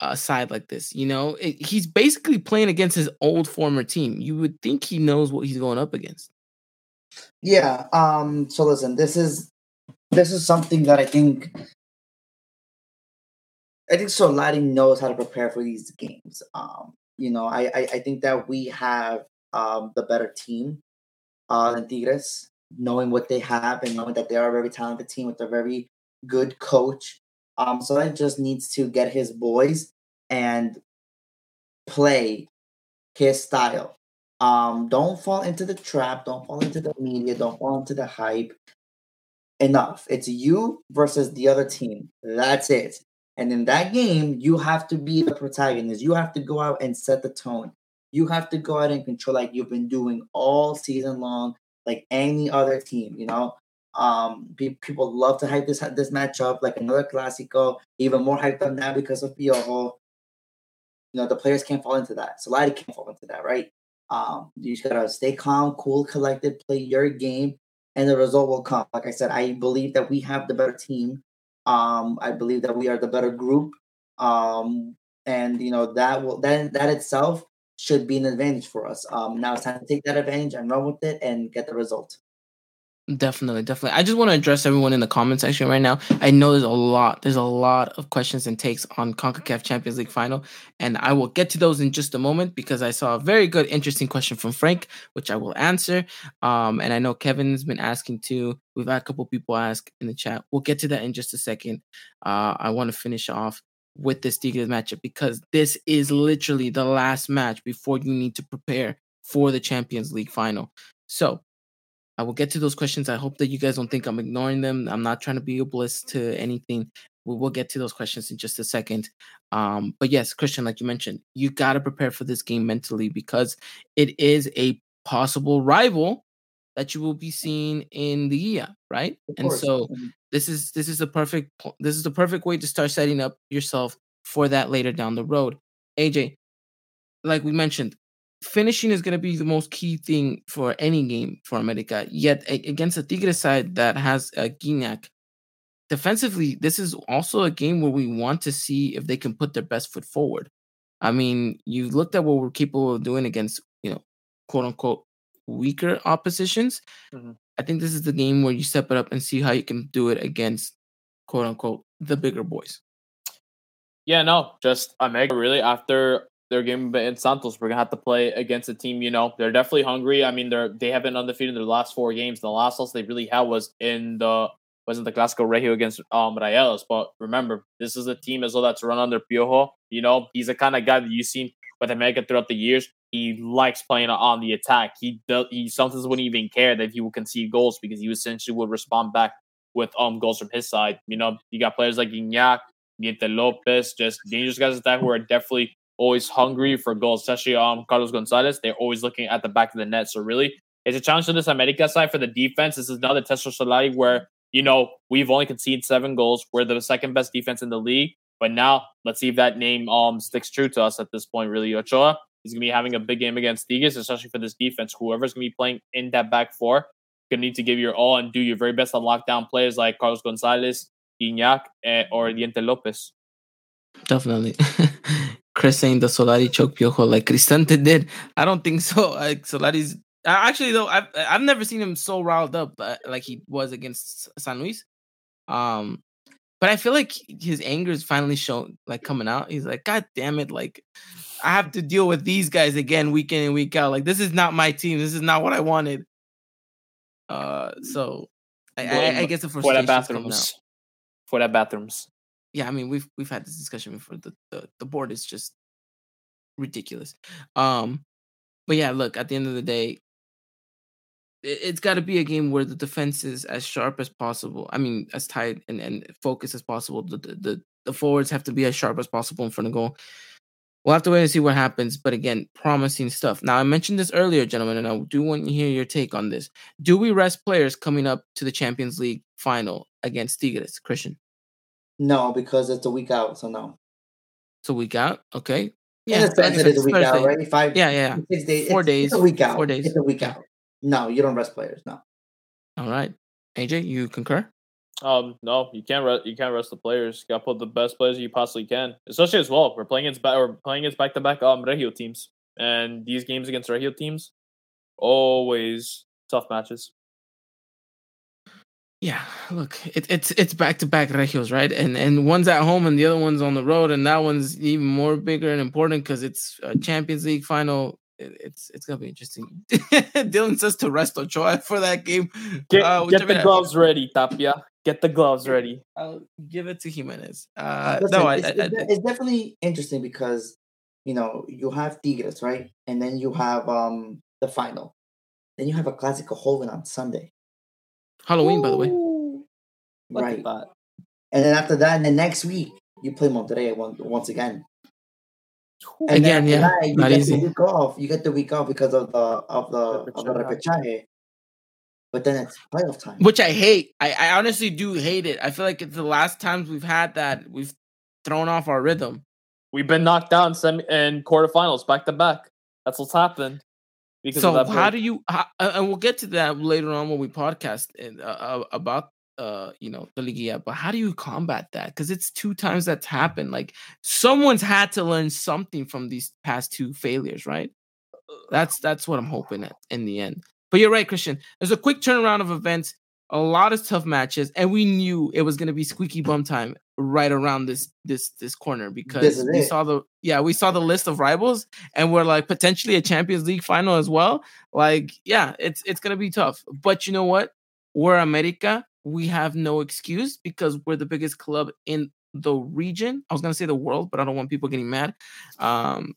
a side like this? You know, it, he's basically playing against his old former team. You would think he knows what he's going up against. Yeah. Um. So listen, this is this is something that I think I think Solari knows how to prepare for these games. Um. You know, I I, I think that we have um the better team uh than Tigres, knowing what they have and knowing that they are a very talented team with a very good coach. Um. So that just needs to get his boys and play his style. Um, don't fall into the trap. Don't fall into the media. Don't fall into the hype. Enough. It's you versus the other team. That's it. And in that game, you have to be the protagonist. You have to go out and set the tone. You have to go out and control like you've been doing all season long, like any other team. You know, um, pe- people love to hype this this matchup like another Clásico. Even more hyped up now because of Piojo. You know, the players can't fall into that. Solari can't fall into that, right? Um, you just gotta stay calm, cool, collected, play your game, and the result will come. Like I said, I believe that we have the better team. Um, I believe that we are the better group. Um, and you know that will that that itself should be an advantage for us. Um, now it's time to take that advantage and run with it and get the result. Definitely, definitely. I just want to address everyone in the comment section right now. I know there's a lot, there's a lot of questions and takes on CONCACAF Champions League final, and I will get to those in just a moment because I saw a very good, interesting question from Frank, which I will answer. Um, and I know Kevin's been asking too. We've had a couple people ask in the chat. We'll get to that in just a second. Uh, I want to finish off with this Tigres matchup because this is literally the last match before you need to prepare for the Champions League final. So I will get to those questions. I hope that you guys don't think I'm ignoring them. I'm not trying to be oblivious to anything. We will get to those questions in just a second. Um, but yes, Christian, like you mentioned, you got to prepare for this game mentally because it is a possible rival that you will be seeing in the year, right? Of And course. so mm-hmm. this is this is the perfect this is the perfect way to start setting up yourself for that later down the road. AJ, like we mentioned, finishing is going to be the most key thing for any game for America. Yet against a Tigres side that has a Gignac, defensively, this is also a game where we want to see if they can put their best foot forward. I mean, you looked at what we're capable of doing against, you know, quote unquote weaker oppositions. Mhm. I think this is the game where you step it up and see how you can do it against quote unquote the bigger boys. Yeah, no, just Omega really after their game in Santos, we're gonna have to play against a team. You know, they're definitely hungry. I mean, they're they have been undefeated in their last four games. The last loss they really had was in the wasn't the Clásico Regio against um Rayados. But remember, this is a team as well that's run under Piojo. You know, he's the kind of guy that you've seen with Omega throughout the years. He likes playing on the attack. He he sometimes wouldn't even care that he would concede goals because he essentially would respond back with um goals from his side. You know, you got players like Gignac, Diente Lopez, just dangerous guys like that who are definitely always hungry for goals, especially um Carlos Gonzalez. They're always looking at the back of the net. So really, it's a challenge to this America side for the defense. This is another test for Solari where, you know, we've only conceded seven goals. We're the second best defense in the league. But now let's see if that name um sticks true to us at this point, really. Ochoa is gonna be having a big game against Tigres, especially for this defense. Whoever's gonna be playing in that back four, gonna need to give your all and do your very best to lock down players like Carlos Gonzalez, Gignac, eh, or Diente Lopez. Definitely. <laughs> Chris saying the Solari choke Piojo like Cristante did. I don't think so. Like Solari's actually though I've I've never seen him so riled up uh, like he was against San Luis. Um, but I feel like his anger is finally shown like coming out. He's like, God damn it! Like I have to deal with these guys again week in and week out. Like this is not my team. This is not what I wanted. Uh, so I, I, I guess the for frustration that bathrooms. For that bathrooms. yeah, I mean we've we've had this discussion before. The the, the board is just ridiculous. Um, but yeah, look, at the end of the day, it's got to be a game where the defense is as sharp as possible. I mean, as tight and, and focused as possible. The, the the forwards have to be as sharp as possible in front of goal. We'll have to wait and see what happens. But again, promising stuff. Now I mentioned this earlier, gentlemen, and I do want to hear your take on this. Do we rest players coming up to the Champions League final against Tigres, Christian? No, because it's a week out, so no. So we got okay. In a sense, like I it said, is a week out, right? Five, Yeah, yeah. six days. Four it's, days. It's a week out. Four days. It's a week Yeah. out. No, you don't rest players. No. All right, AJ, you concur? Um, no, you can't. Re- you can't rest the players. You got to put the best players you possibly can. Especially as well, we're playing against ba- we're playing against back to back um Regio teams, and these games against Regio teams, always tough matches. Yeah, look, it, it's it's back to back regios, right? And and one's at home and the other one's on the road, and that one's even more bigger and important because it's a Champions League final. It, it's it's gonna be interesting. <laughs> Dylan says to rest Ochoa <laughs> for that game. Get, Uh, get the gloves ready, Tapia. Get the gloves ready. I'll give it to Jimenez. Uh, Listen, no, I, it's, I, it's, I, it's definitely interesting because you know you have Tigres, right, and then you have um the final, then you have a Clásico Joven on Sunday, Halloween, by the way. Right, at and then after that, and the next week you play Monterrey once again. Again, yeah, after that, you not get easy. the week off. You get the week off because of the of the of the Repechaje. repechaje. But then it's playoff time. which I hate. I, I honestly do hate it. I feel like it's the last times we've had that we've thrown off our rhythm. We've been knocked down semi in quarterfinals back to back. That's what's happened. Because so of that how break. do you? How, uh, and we'll get to that later on when we podcast in, uh, uh, about uh you know the Liga. But how do you combat that? Because it's two times that's happened. Like someone's had to learn something from these past two failures, right? That's that's what I'm hoping at in the end. But you're right, Christian. There's a quick turnaround of events, a lot of tough matches, and we knew it was going to be squeaky bum time right around this this this corner because we saw the yeah we saw the list of rivals and we're like potentially a Champions League final as well. Like yeah, it's it's going to be tough. But you know what? We're America. We have no excuse because we're the biggest club in the region. I was going to say the world, but I don't want people getting mad. Um,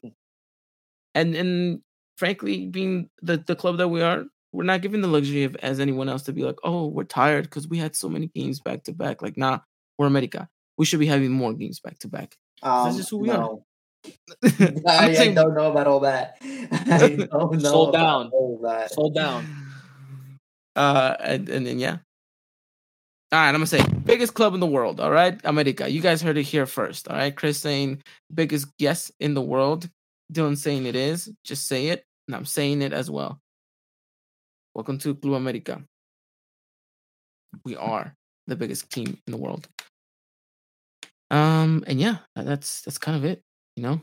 and and frankly, being the the club that we are, we're not given the luxury of as anyone else to be like, oh, we're tired because we had so many games back to back. Like, nah, we're America. We should be having more games back to back. Um, just who we are. no. <laughs> <laughs> I'm I, I don't know about all that. <laughs> I don't know about down. all that. Slow down. Uh, and, and then yeah. All right, I'm gonna say biggest club in the world. All right, America. You guys heard it here first. All right, Chris saying biggest yes in the world. Dylan saying it is. Just say it, and I'm saying it as well. Welcome to Club America. We are the biggest team in the world. Um, and yeah, that's that's kind of it. You know,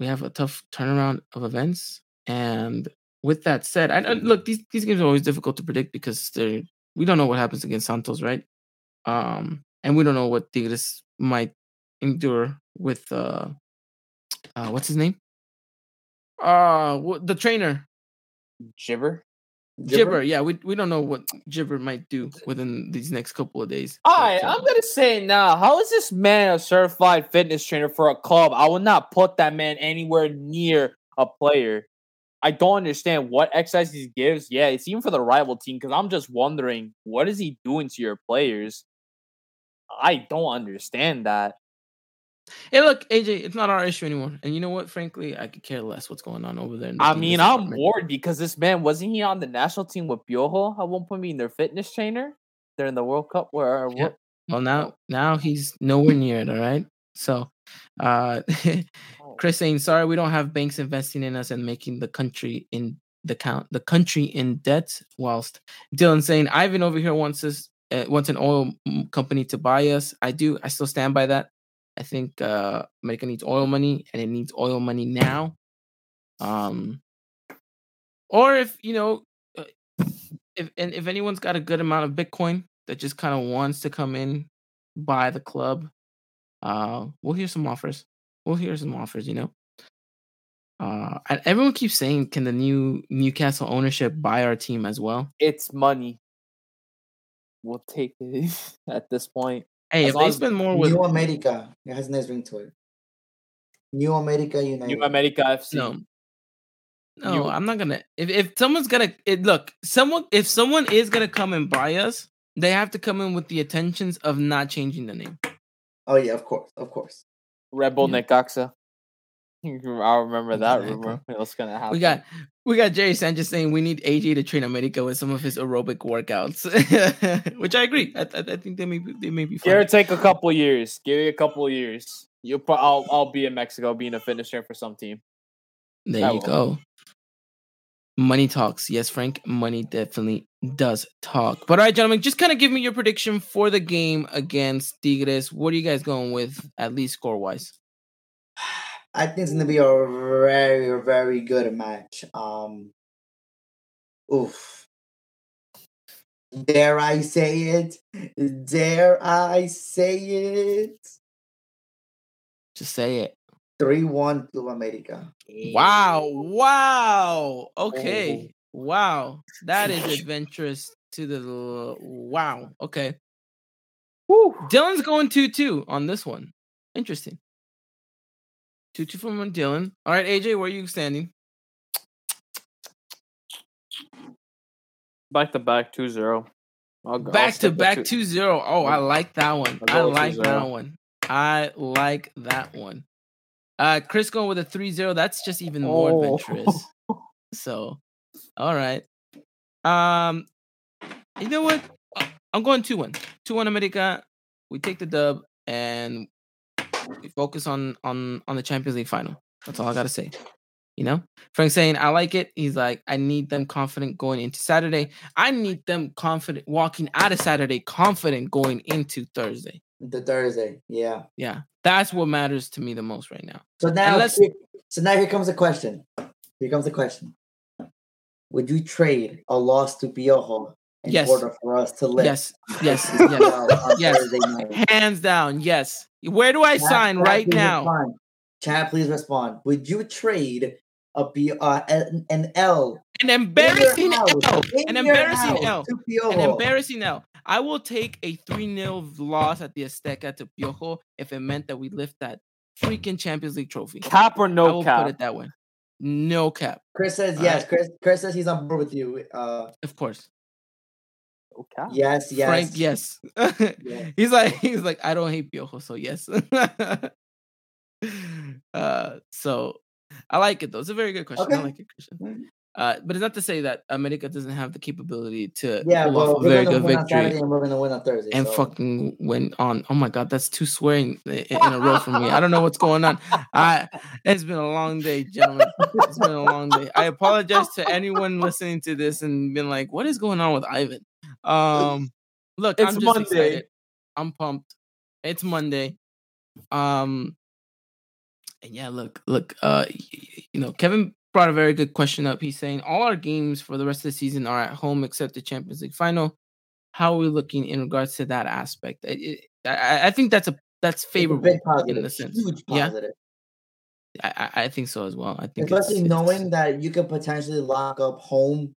we have a tough turnaround of events, and with that said, I, I look these these games are always difficult to predict because they're we don't know what happens against Santos, right? Um, and we don't know what Tigres might endure with uh, uh what's his name? Uh, the trainer Gibber. Gibber. Yeah, we we don't know what Gibber might do within these next couple of days. All but, right, uh, I'm gonna say now. How is this man a certified fitness trainer for a club? I would not put that man anywhere near a player. I don't understand what exercises he gives. Yeah, it's even for the rival team because I'm just wondering what is he doing to your players. I don't understand that. Hey, look, AJ, it's not our issue anymore. And you know what? Frankly, I could care less what's going on over there. the I mean, I'm bored because this man wasn't he on the national team with Piojo at one point being their fitness trainer during the World Cup where uh, Yeah. Well, now now he's nowhere near it. All right. So, uh, <laughs> Chris saying sorry, we don't have banks investing in us and making the country in the count the country in debt. Whilst Dylan saying Ivan over here wants us uh, wants an oil company to buy us. I do. I still stand by that. I think uh, America needs oil money and it needs oil money now. Um, or if you know, uh, if and if anyone's got a good amount of Bitcoin that just kind of wants to come in, buy the club, uh, we'll hear some offers. We'll hear some offers. You know. Uh, and everyone keeps saying, can the new Newcastle ownership buy our team as well? it's money. We'll take it <laughs> at this point. Hey, As if they spend more with New America. It has a nice ring to it. New America United. New America FC. no, no, You- I'm not gonna. If if someone's gonna it, look, someone if someone is gonna come and buy us, they have to come in with the intentions of not changing the name. Oh yeah, of course, of course. Red Bull Yeah. Necaxa. <laughs> I'll remember that Necaxa. rumor. What's <laughs> gonna happen? We got we got Jerry Sanchez saying we need AJ to train America with some of his aerobic workouts, <laughs> which I agree. I, I, I think they may be, they may be Give or fun. take a couple years. Give it a couple years. You'll. I'll. I'll be in Mexico being a fitness trainer for some team. There I you will. go. Money talks. Yes, Frank. Money definitely does talk. But all right, gentlemen, just kind of give me your prediction for the game against Tigres. What are you guys going with, at least score wise? <sighs> I think it's gonna be a very, very good match. Um, oof. Dare I say it? Dare I say it? Just say it. Three one Club America. Wow. Wow. Okay. Wow. That is <laughs> adventurous to the wow. Okay. Woo. Dylan's going 2 2 on this one. Interesting. 2 2 from Dylan. All right, AJ, where are you standing? Back to back 2-0. I'll go- Back to back two- 0. Oh, I like that one. I'll I go with like that one. I like that one. Uh Chris going with a 3-0. That's just even more Oh. adventurous. <laughs> So, all right. Um you know what? I'm going 2-1. 2-1 America. We take the dub and we focus on on on the Champions League final. That's all I got to say. You know, Frank saying I like it. He's like, I need them confident going into Saturday. I need them confident walking out of Saturday, confident going into Thursday. The Thursday, yeah. Yeah, that's what matters to me the most right now. So now, let's- here- so now here comes the question. Here comes the question. Would you trade a loss to Piojo in Yes. order for us to lift? Yes, yes, <laughs> yes, yes. Hands down, yes. Where do I Chat- sign chat, right now? respond. Chat, please respond. Would you trade a P, uh, an, an L An embarrassing house, L. An embarrassing L. An embarrassing L. I will take a 3 0 loss at the Azteca to Piojo if it meant that we lift that freaking Champions League trophy. Cap or I no will cap? put it that way. No cap, Chris says All yes. right. Chris Chris says he's on board with you. Uh, of course. No cap. yes, yes. Frank, yes. Yeah. <laughs> he's like, he's like, I don't hate Piojo, so yes. <laughs> uh, so I like it though. It's a very good question. I like it, Christian. Uh, but it's not to say that America doesn't have the capability to Yeah, pull well, off a very good win on Saturday victory and we're gonna win on Thursday. and so. fucking win on. Oh my god, that's two swearing i- i- in a row for me. I don't know what's going on. I it's been a long day, gentlemen. It's been a long day. I apologize to anyone listening to this and been like, what is going on with Ivan? Um, look, It's I'm just Monday. excited. I'm pumped. It's Monday. Um, and yeah, look, look, uh, you know, Kevin brought a very good question up. He's saying all our games for the rest of the season are at home except the Champions League final. How are we looking in regards to that aspect? I, I- I think that's a that's It's a favorable big positive, in the sense. huge positive. I, I I think so as well. I think Especially it's- knowing that you could potentially lock up home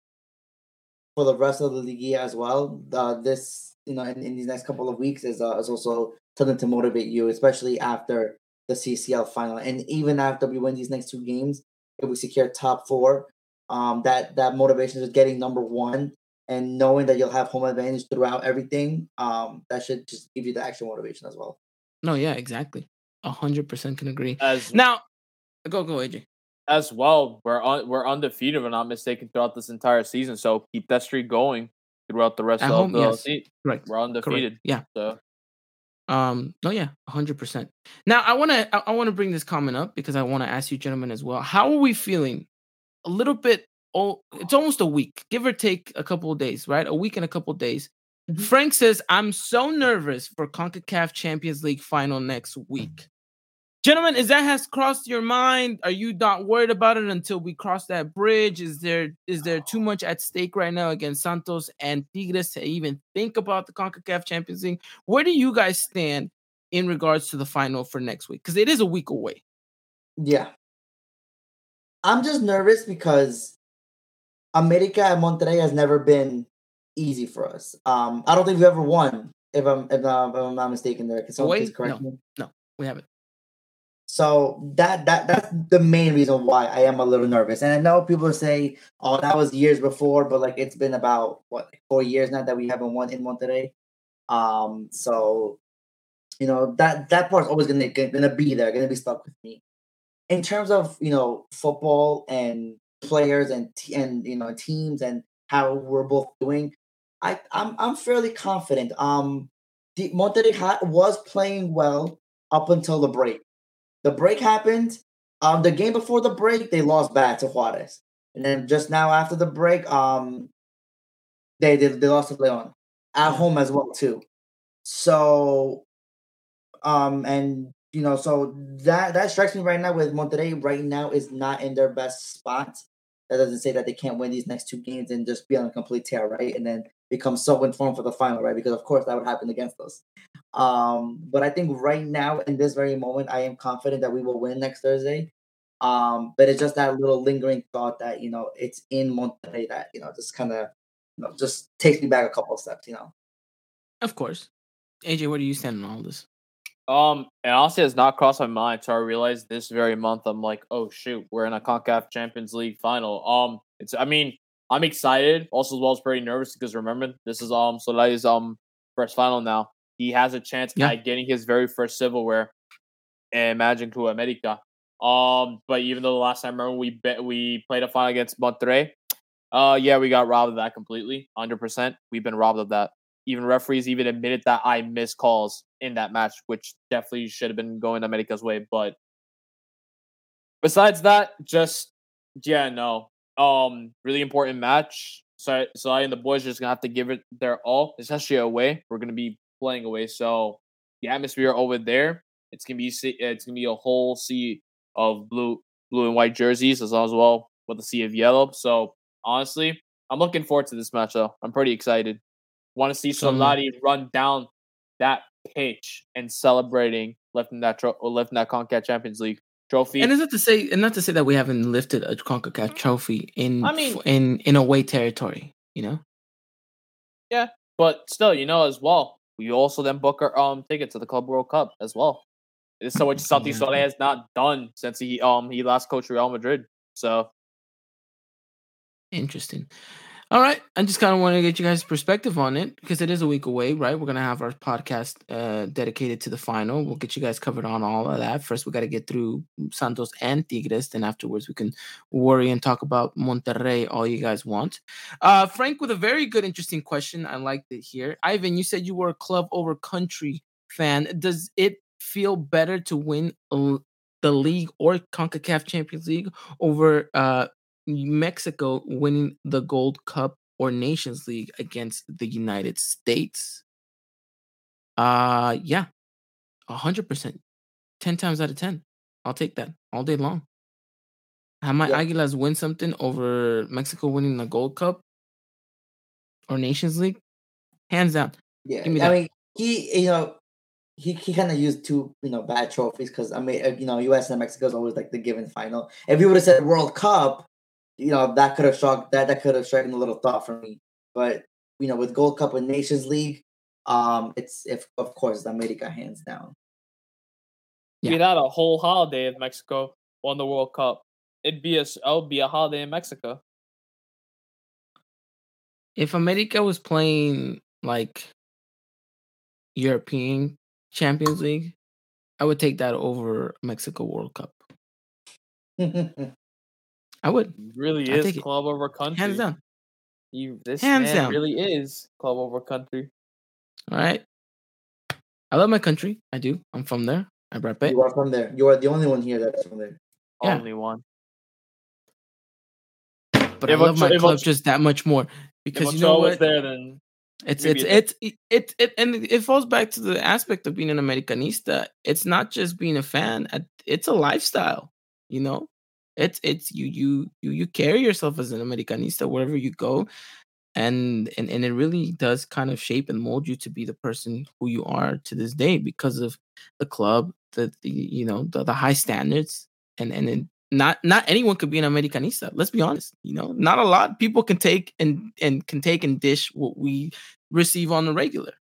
for the rest of the league as well. Uh, this, you know, in, in these next couple of weeks is uh, is also something to motivate you, especially after the CCL final, and even after we win these next two games, if we secure top four, um, that that motivation is getting number one and knowing that you'll have home advantage throughout everything. Um, that should just give you the extra motivation as well. no, yeah, exactly. A hundred percent can agree. As Now, go go AJ. as well, we're un- we're undefeated, if I'm not mistaken, throughout this entire season. So keep that streak going throughout the rest At of home, the yes. season. Correct. We're undefeated. Yeah. So Um, no, yeah, hundred percent. Now, I want to, I, to bring this comment up because I want to ask you, gentlemen, as well. How are we feeling? A little bit. Oh, it's almost a week, give or take a couple of days, right? A week and a couple of days. Mhm. Frank says, "I'm so nervous for Concacaf Champions League final next week." Gentlemen, is that has crossed your mind? Are you not worried about it until we cross that bridge? Is there is there too much at stake right now against Santos and Tigres to even think about the CONCACAF Champions League? Where do you guys stand in regards to the final for next week? Because it is a week away. Yeah. I'm just nervous because America and Monterrey has never been easy for us. Um, I don't think we've ever won, if I'm if, I'm- if I'm not mistaken. There, can someone please correct me? We have it. So that that that's the main reason why I am a little nervous. And I know people say, "Oh, that was years before," but like it's been about what four years now that we haven't won in Monterrey. Um, so you know that that part's always gonna gonna be there, gonna be stuck with me. In terms of you know football and players and and you know teams and how we're both doing, I I'm I'm fairly confident. Um, the Monterrey was playing well up until the break. The break happened. Um, the game before the break, they lost bad to Juarez, and then just now after the break, um, they they, they lost to Leon at home as well too. So, um, and you know, so that that strikes me right now with Monterrey right now is not in their best spot. That doesn't say that they can't win these next two games and just be on a complete tear, right? And then become so informed for the final, right? Because of course that would happen against us. Um, but I think right now in this very moment, I am confident that we will win next Thursday. Um, but it's just that little lingering thought that you know it's in Monterrey that you know just kind of you know just takes me back a couple of steps, you know. Of course. AJ, where do you stand on all this? Um, and honestly, it's not crossed my mind until I realized this very month. I'm like, oh shoot, we're in a Concacaf Champions League final. Um, it's, I mean, I'm excited. Also, as well as pretty nervous because remember, this is um Solari's um first final now. He has a chance Yeah. at getting his very first silverware in Magic to America. Um, but even though the last time remember we bet we played a final against Monterrey, uh, yeah, we got robbed of that completely, hundred percent. We've been robbed of that. Even referees even admitted that I missed calls in that match, which definitely should have been going America's way. But besides that, just yeah, no. Um, really important match. So, so I and the boys are just gonna have to give it their all, especially away. We're gonna be playing away, so the atmosphere over there, it's gonna be it's gonna be a whole sea of blue, blue and white jerseys as well as well with a sea of yellow. So honestly, I'm looking forward to this match. Though I'm pretty excited. Want to see So- Solari run down that pitch and celebrating lifting that tro- or lifting that Concacaf Champions League trophy. And is it to say, and not to say that we haven't lifted a Concacaf mm-hmm. trophy in I mean- in in away territory, you know? Yeah, but still, you know, as well, we also then book our um ticket to the Club World Cup as well. It's so which is something. Soler has not done since he um he last coached Real Madrid. So Interesting. All right. I just kind of want to get you guys' perspective on it because it is a week away, right? We're going to have our podcast uh, dedicated to the final. We'll get you guys covered on all of that. First, we got to get through Santos and Tigres. Then, afterwards, we can worry and talk about Monterrey all you guys want. Uh, Frank, with a very good, interesting question. I liked it here. Ivan, you said you were a club over country fan. Does it feel better to win the league or CONCACAF Champions League over uh, Mexico winning the Gold Cup or Nations League against the United States. Uh yeah. A hundred percent. Ten times out of ten. I'll take that all day long. Have my Yeah. Aguilas win something over Mexico winning the Gold Cup or Nations League? Hands down. Yeah, Give me I mean, he you know he he kind of used two you know bad trophies because I mean uh, you know U.S. and Mexico is always like the given final. If you would have said World Cup, you know that could have shocked that that could have stricken a little thought for me. But you know with Gold Cup and Nations League, um, it's if of course America hands down. Yeah. we'd had a whole holiday if Mexico won the World Cup. It'd be a s- it would be a holiday in Mexico. If America was playing like European Champions League, I would take that over Mexico World Cup. <laughs> I would. Really I is take it. club over country. Hands down. You, this Hands man down. really is club over country. All right. I love my country. I do. I'm from there. I rep it. you are from there. You are the only one here that's from there. Yeah. Only one. But If I love my if club Ocho- just that much more If because you know what? there, then It's it's it's it's it, it and it falls back to the aspect of being an Americanista. It's not just being a fan. uh, It's a lifestyle. You know, it's it's you you you you carry yourself as an Americanista wherever you go, and and and it really does kind of shape and mold you to be the person who you are to this day because of the club, the, the you know the, the high standards, and and it, not not anyone could be an Americanista. Let's be honest. You know, not a lot people can take and and can take and dish what we receive on the regular.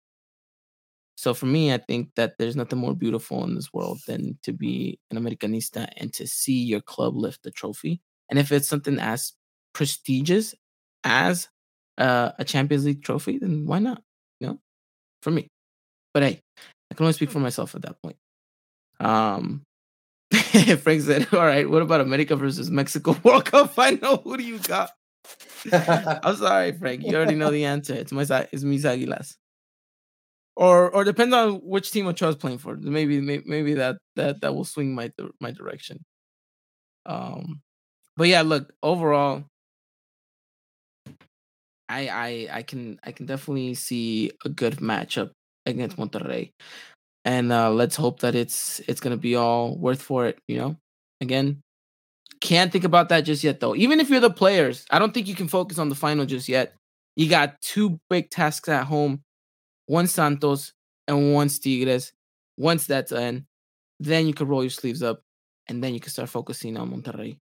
So for me, I think that there's nothing more beautiful in this world than to be an Americanista and to see your club lift the trophy. And if it's something as prestigious as uh, a Champions League trophy, then why not? You know, for me. But hey, I can only speak for myself at that point. Um, <laughs> Frank said, "All right, what about America versus Mexico <laughs> World Cup final? Who do you got?" <laughs> I'm sorry, Frank. You already know the answer. It's my it's mis Aguilas. Or or depends on which team Ochoa's playing for. Maybe may- maybe that that that will swing my my direction. Um, but yeah, look overall, I I I can I can definitely see a good matchup against Monterrey, and uh, let's hope that it's it's gonna be all worth for it. You know, again, can't think about that just yet though. Even if you're the players, I don't think you can focus on the final just yet. You got two big tasks at home, one Santos and one Tigres. Once that's done, then you can roll your sleeves up and then you can start focusing on Monterrey.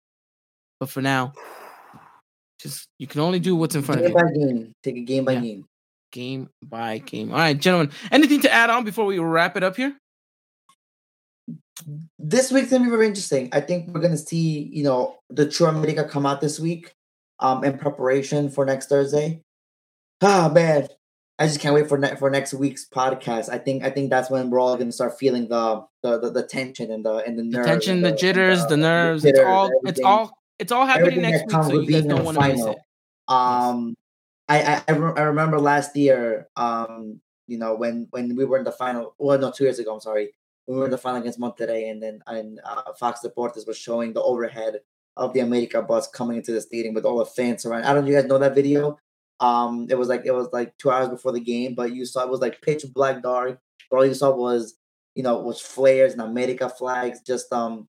But for now, just you can only do what's in front of game you, by game. Take a game by Yeah. game. game by game. All right, gentlemen, anything to add on before we wrap it up here? this week's gonna be very interesting. I think we're gonna see, you know, the True America come out this week, um, in preparation for next Thursday. Ah man, I just can't wait for ne- for next week's podcast. I think I think that's when we're all gonna start feeling the the, the, the tension and the and the, The nerves tension, and the jitters, the nerves. jitters, It's all. It's all. It's all happening everything next week, so you guys don't want to miss it. Um, I I I, re- I remember last year. Um, you know when when we were in the final. Well, no, two years ago. I'm sorry. We were in the final against Monterrey, and then and uh, Fox Deportes was showing the overhead of the America bus coming into the stadium with all the fans around. I don't know if you guys know that video. Um, it was like it was like two hours before the game, but you saw it was like pitch black dark. All you saw was you know was flares and America flags just um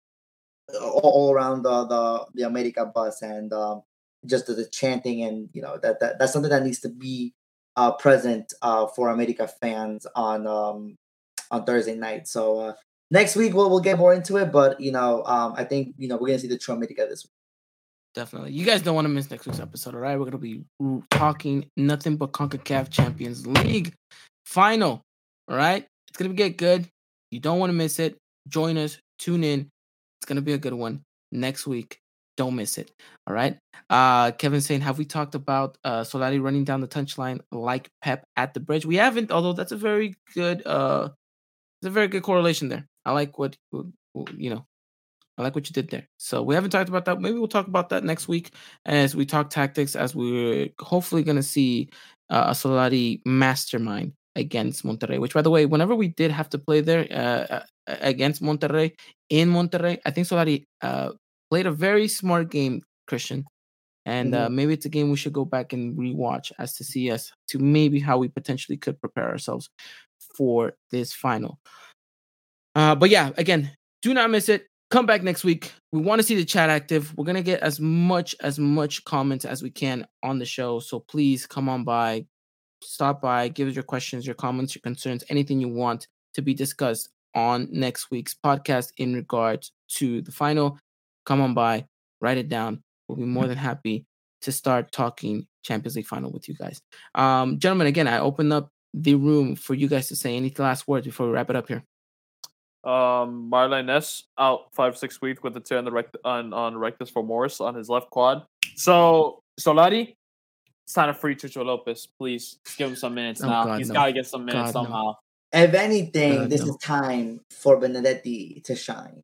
all, all around the, the the America bus and um just the, the chanting and you know that, that that's something that needs to be uh present uh for America fans on um on Thursday night. So uh next week we'll we'll get more into it, but you know um I think you know we're gonna see the true America this week. Definitely. You guys don't want to miss next week's episode, all right? We're going to be talking nothing but CONCACAF Champions League final, all right? It's going to get good. You don't want to miss it. Join us, tune in. It's going to be a good one next week. Don't miss it, all right? Uh, Kevin saying, have we talked about uh, Solari running down the touchline like Pep at the bridge? We haven't, although that's a very good, uh, it's a very good correlation there. I like what, you know, I like what you did there. So we haven't talked about that. Maybe we'll talk about that next week as we talk tactics. As we're hopefully going to see uh, a Solari mastermind against Monterrey. Which, by the way, whenever we did have to play there uh, uh, against Monterrey in Monterrey, I think Solari uh, played a very smart game, Christian. And uh, maybe it's a game we should go back and rewatch as to see us to maybe how we potentially could prepare ourselves for this final. Uh, but yeah, again, do not miss it come back next week. We want to see the chat active. We're gonna get as much as much comments as we can on the show. So please come on by, stop by, give us your questions, your comments, your concerns, anything you want to be discussed on next week's podcast in regards to the final. Come on by, write it down. We'll be more than happy to start talking Champions League final with you guys. Um, gentlemen, again, I open up the room for you guys to say any last words before we wrap it up here. Um, Marlon Ness out five six weeks with the tear on the rect- on on rectus femoris on his left quad. So Solari, it's time to free Chicho Lopez. Please just give him some minutes Oh, now. God, He's no. got to get some minutes God, no. somehow. If anything, Uh, this no. is time for Benedetti to shine.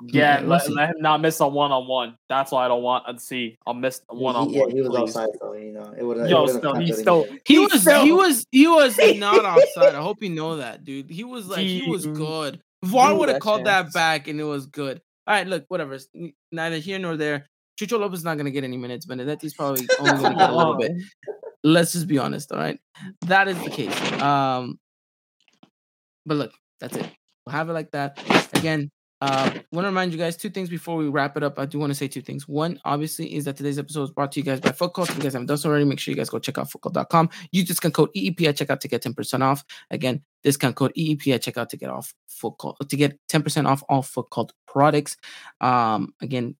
Yeah, let, let him not miss a one on one. That's why I don't want to see a missed one on He- yeah, one. he was outside though. You know, it would have. Yo, still, he's still He he's was still- he was he was <laughs> not offside. I hope you know that, dude. He was like he was good. VAR would have that called that back and it was good. All right, look, whatever. It's neither here nor there. Chucho Lopez is not gonna get any minutes. Benedetti's probably <laughs> only gonna get a little bit. <laughs> Let's just be honest, all right? That is the case. Um but look, that's it. We'll have it like that. Again, uh, want to remind you guys two things before we wrap it up. I do want to say two things. One, obviously, is that today's episode is brought to you guys by Foot Cult. If you guys haven't done so already, make sure you guys go check out footcult.com. Use discount code EEP at checkout to get 10% off. Again, discount code EEP at checkout to get off Foot Cult, to get 10% off all Foot Cult products. Um, again,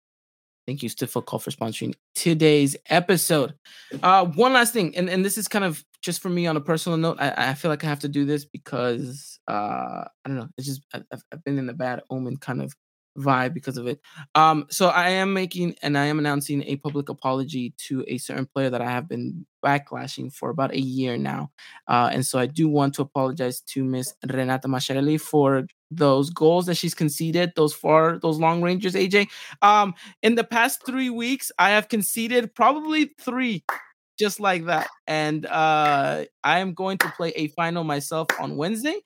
thank you to Foot Cult for sponsoring today's episode. Uh, one last thing, and, and this is kind of just for me on a personal note. I, I feel like I have to do this because uh, I don't know. It's just I've, I've been in a bad omen kind of vibe because of it. Um, so I am making and I am announcing a public apology to a certain player that I have been backlashing for about a year now. Uh, and so I do want to apologize to Miss Renata Masciarelli for those goals that she's conceded, those far, those long rangers, AJ. Um, in the past three weeks, I have conceded probably three just like that. And uh I am going to play a final myself on Wednesday.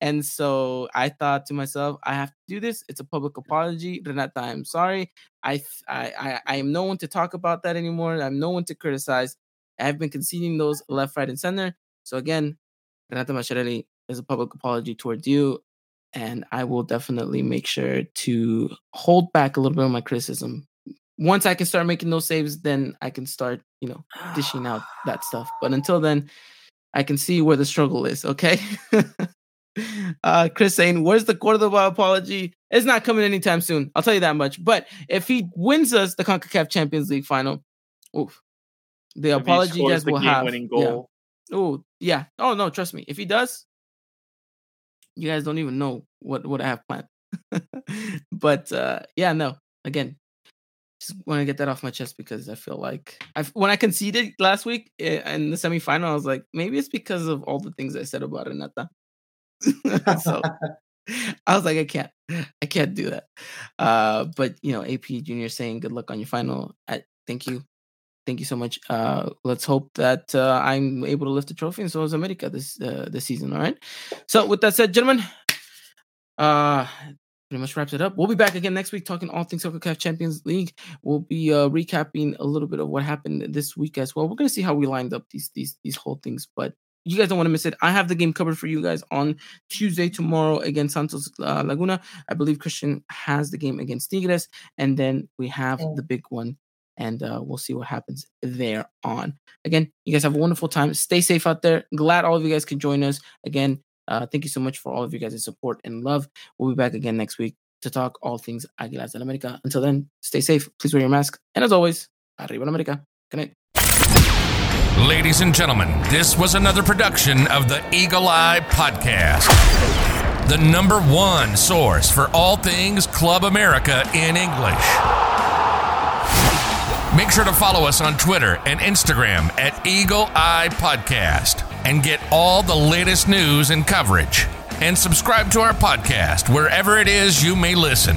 And so I thought to myself, I have to do this. It's a public apology. Renata, I'm sorry. I I I, I am no one to talk about that anymore. I'm no one to criticize. I've been conceding those left, right, and center. So again, Renata Masciarelli is a public apology towards you. And I will definitely make sure to hold back a little bit of my criticism. Once I can start making those saves, then I can start, you know, dishing out that <sighs> stuff. But until then, I can see where the struggle is. Okay. <laughs> uh, Chris saying, "Where's the Cordova apology? It's not coming anytime soon. I'll tell you that much. But if he wins us the Concacaf Champions League final, oof, the If apology guys will have. yeah. goal. Oh yeah. Oh no, trust me. If he does, you guys don't even know what what I have planned. <laughs> but uh yeah, no. Again, just want to get that off my chest because I feel like I when I conceded last week eh, in the semifinal, I was like, maybe it's because of all the things I said about Renata. <laughs> so I was like, I can't, I can't do that. Uh, but you know, AP Junior saying good luck on your final. I, thank you, thank you so much. Uh, let's hope that uh, I'm able to lift the trophy, and so is America this uh, this season. All right. So with that said, gentlemen, uh, pretty much wraps it up. We'll be back again next week talking all things Soccer CONCACAF Champions League. We'll be uh, recapping a little bit of what happened this week as well. We're gonna see how we lined up these these these whole things, but you guys don't want to miss it. I have the game covered for you guys on Tuesday tomorrow against Santos uh, Laguna. I believe Christian has the game against Tigres, and then we have the big one, and uh, we'll see what happens there on. Again, you guys have a wonderful time. Stay safe out there. Glad all of you guys can join us again. Uh, thank you so much for all of you guys' support and love. We'll be back again next week to talk all things Aguilas del America. Until then, stay safe. Please wear your mask. And as always, arriba la America. Good night. Ladies and gentlemen, this was another production of the Eagle Eye Podcast, the number one source for all things Club America in English. Make sure to follow us on Twitter and Instagram at Eagle Eye Podcast and get all the latest news and coverage. And subscribe to our podcast wherever it is you may listen.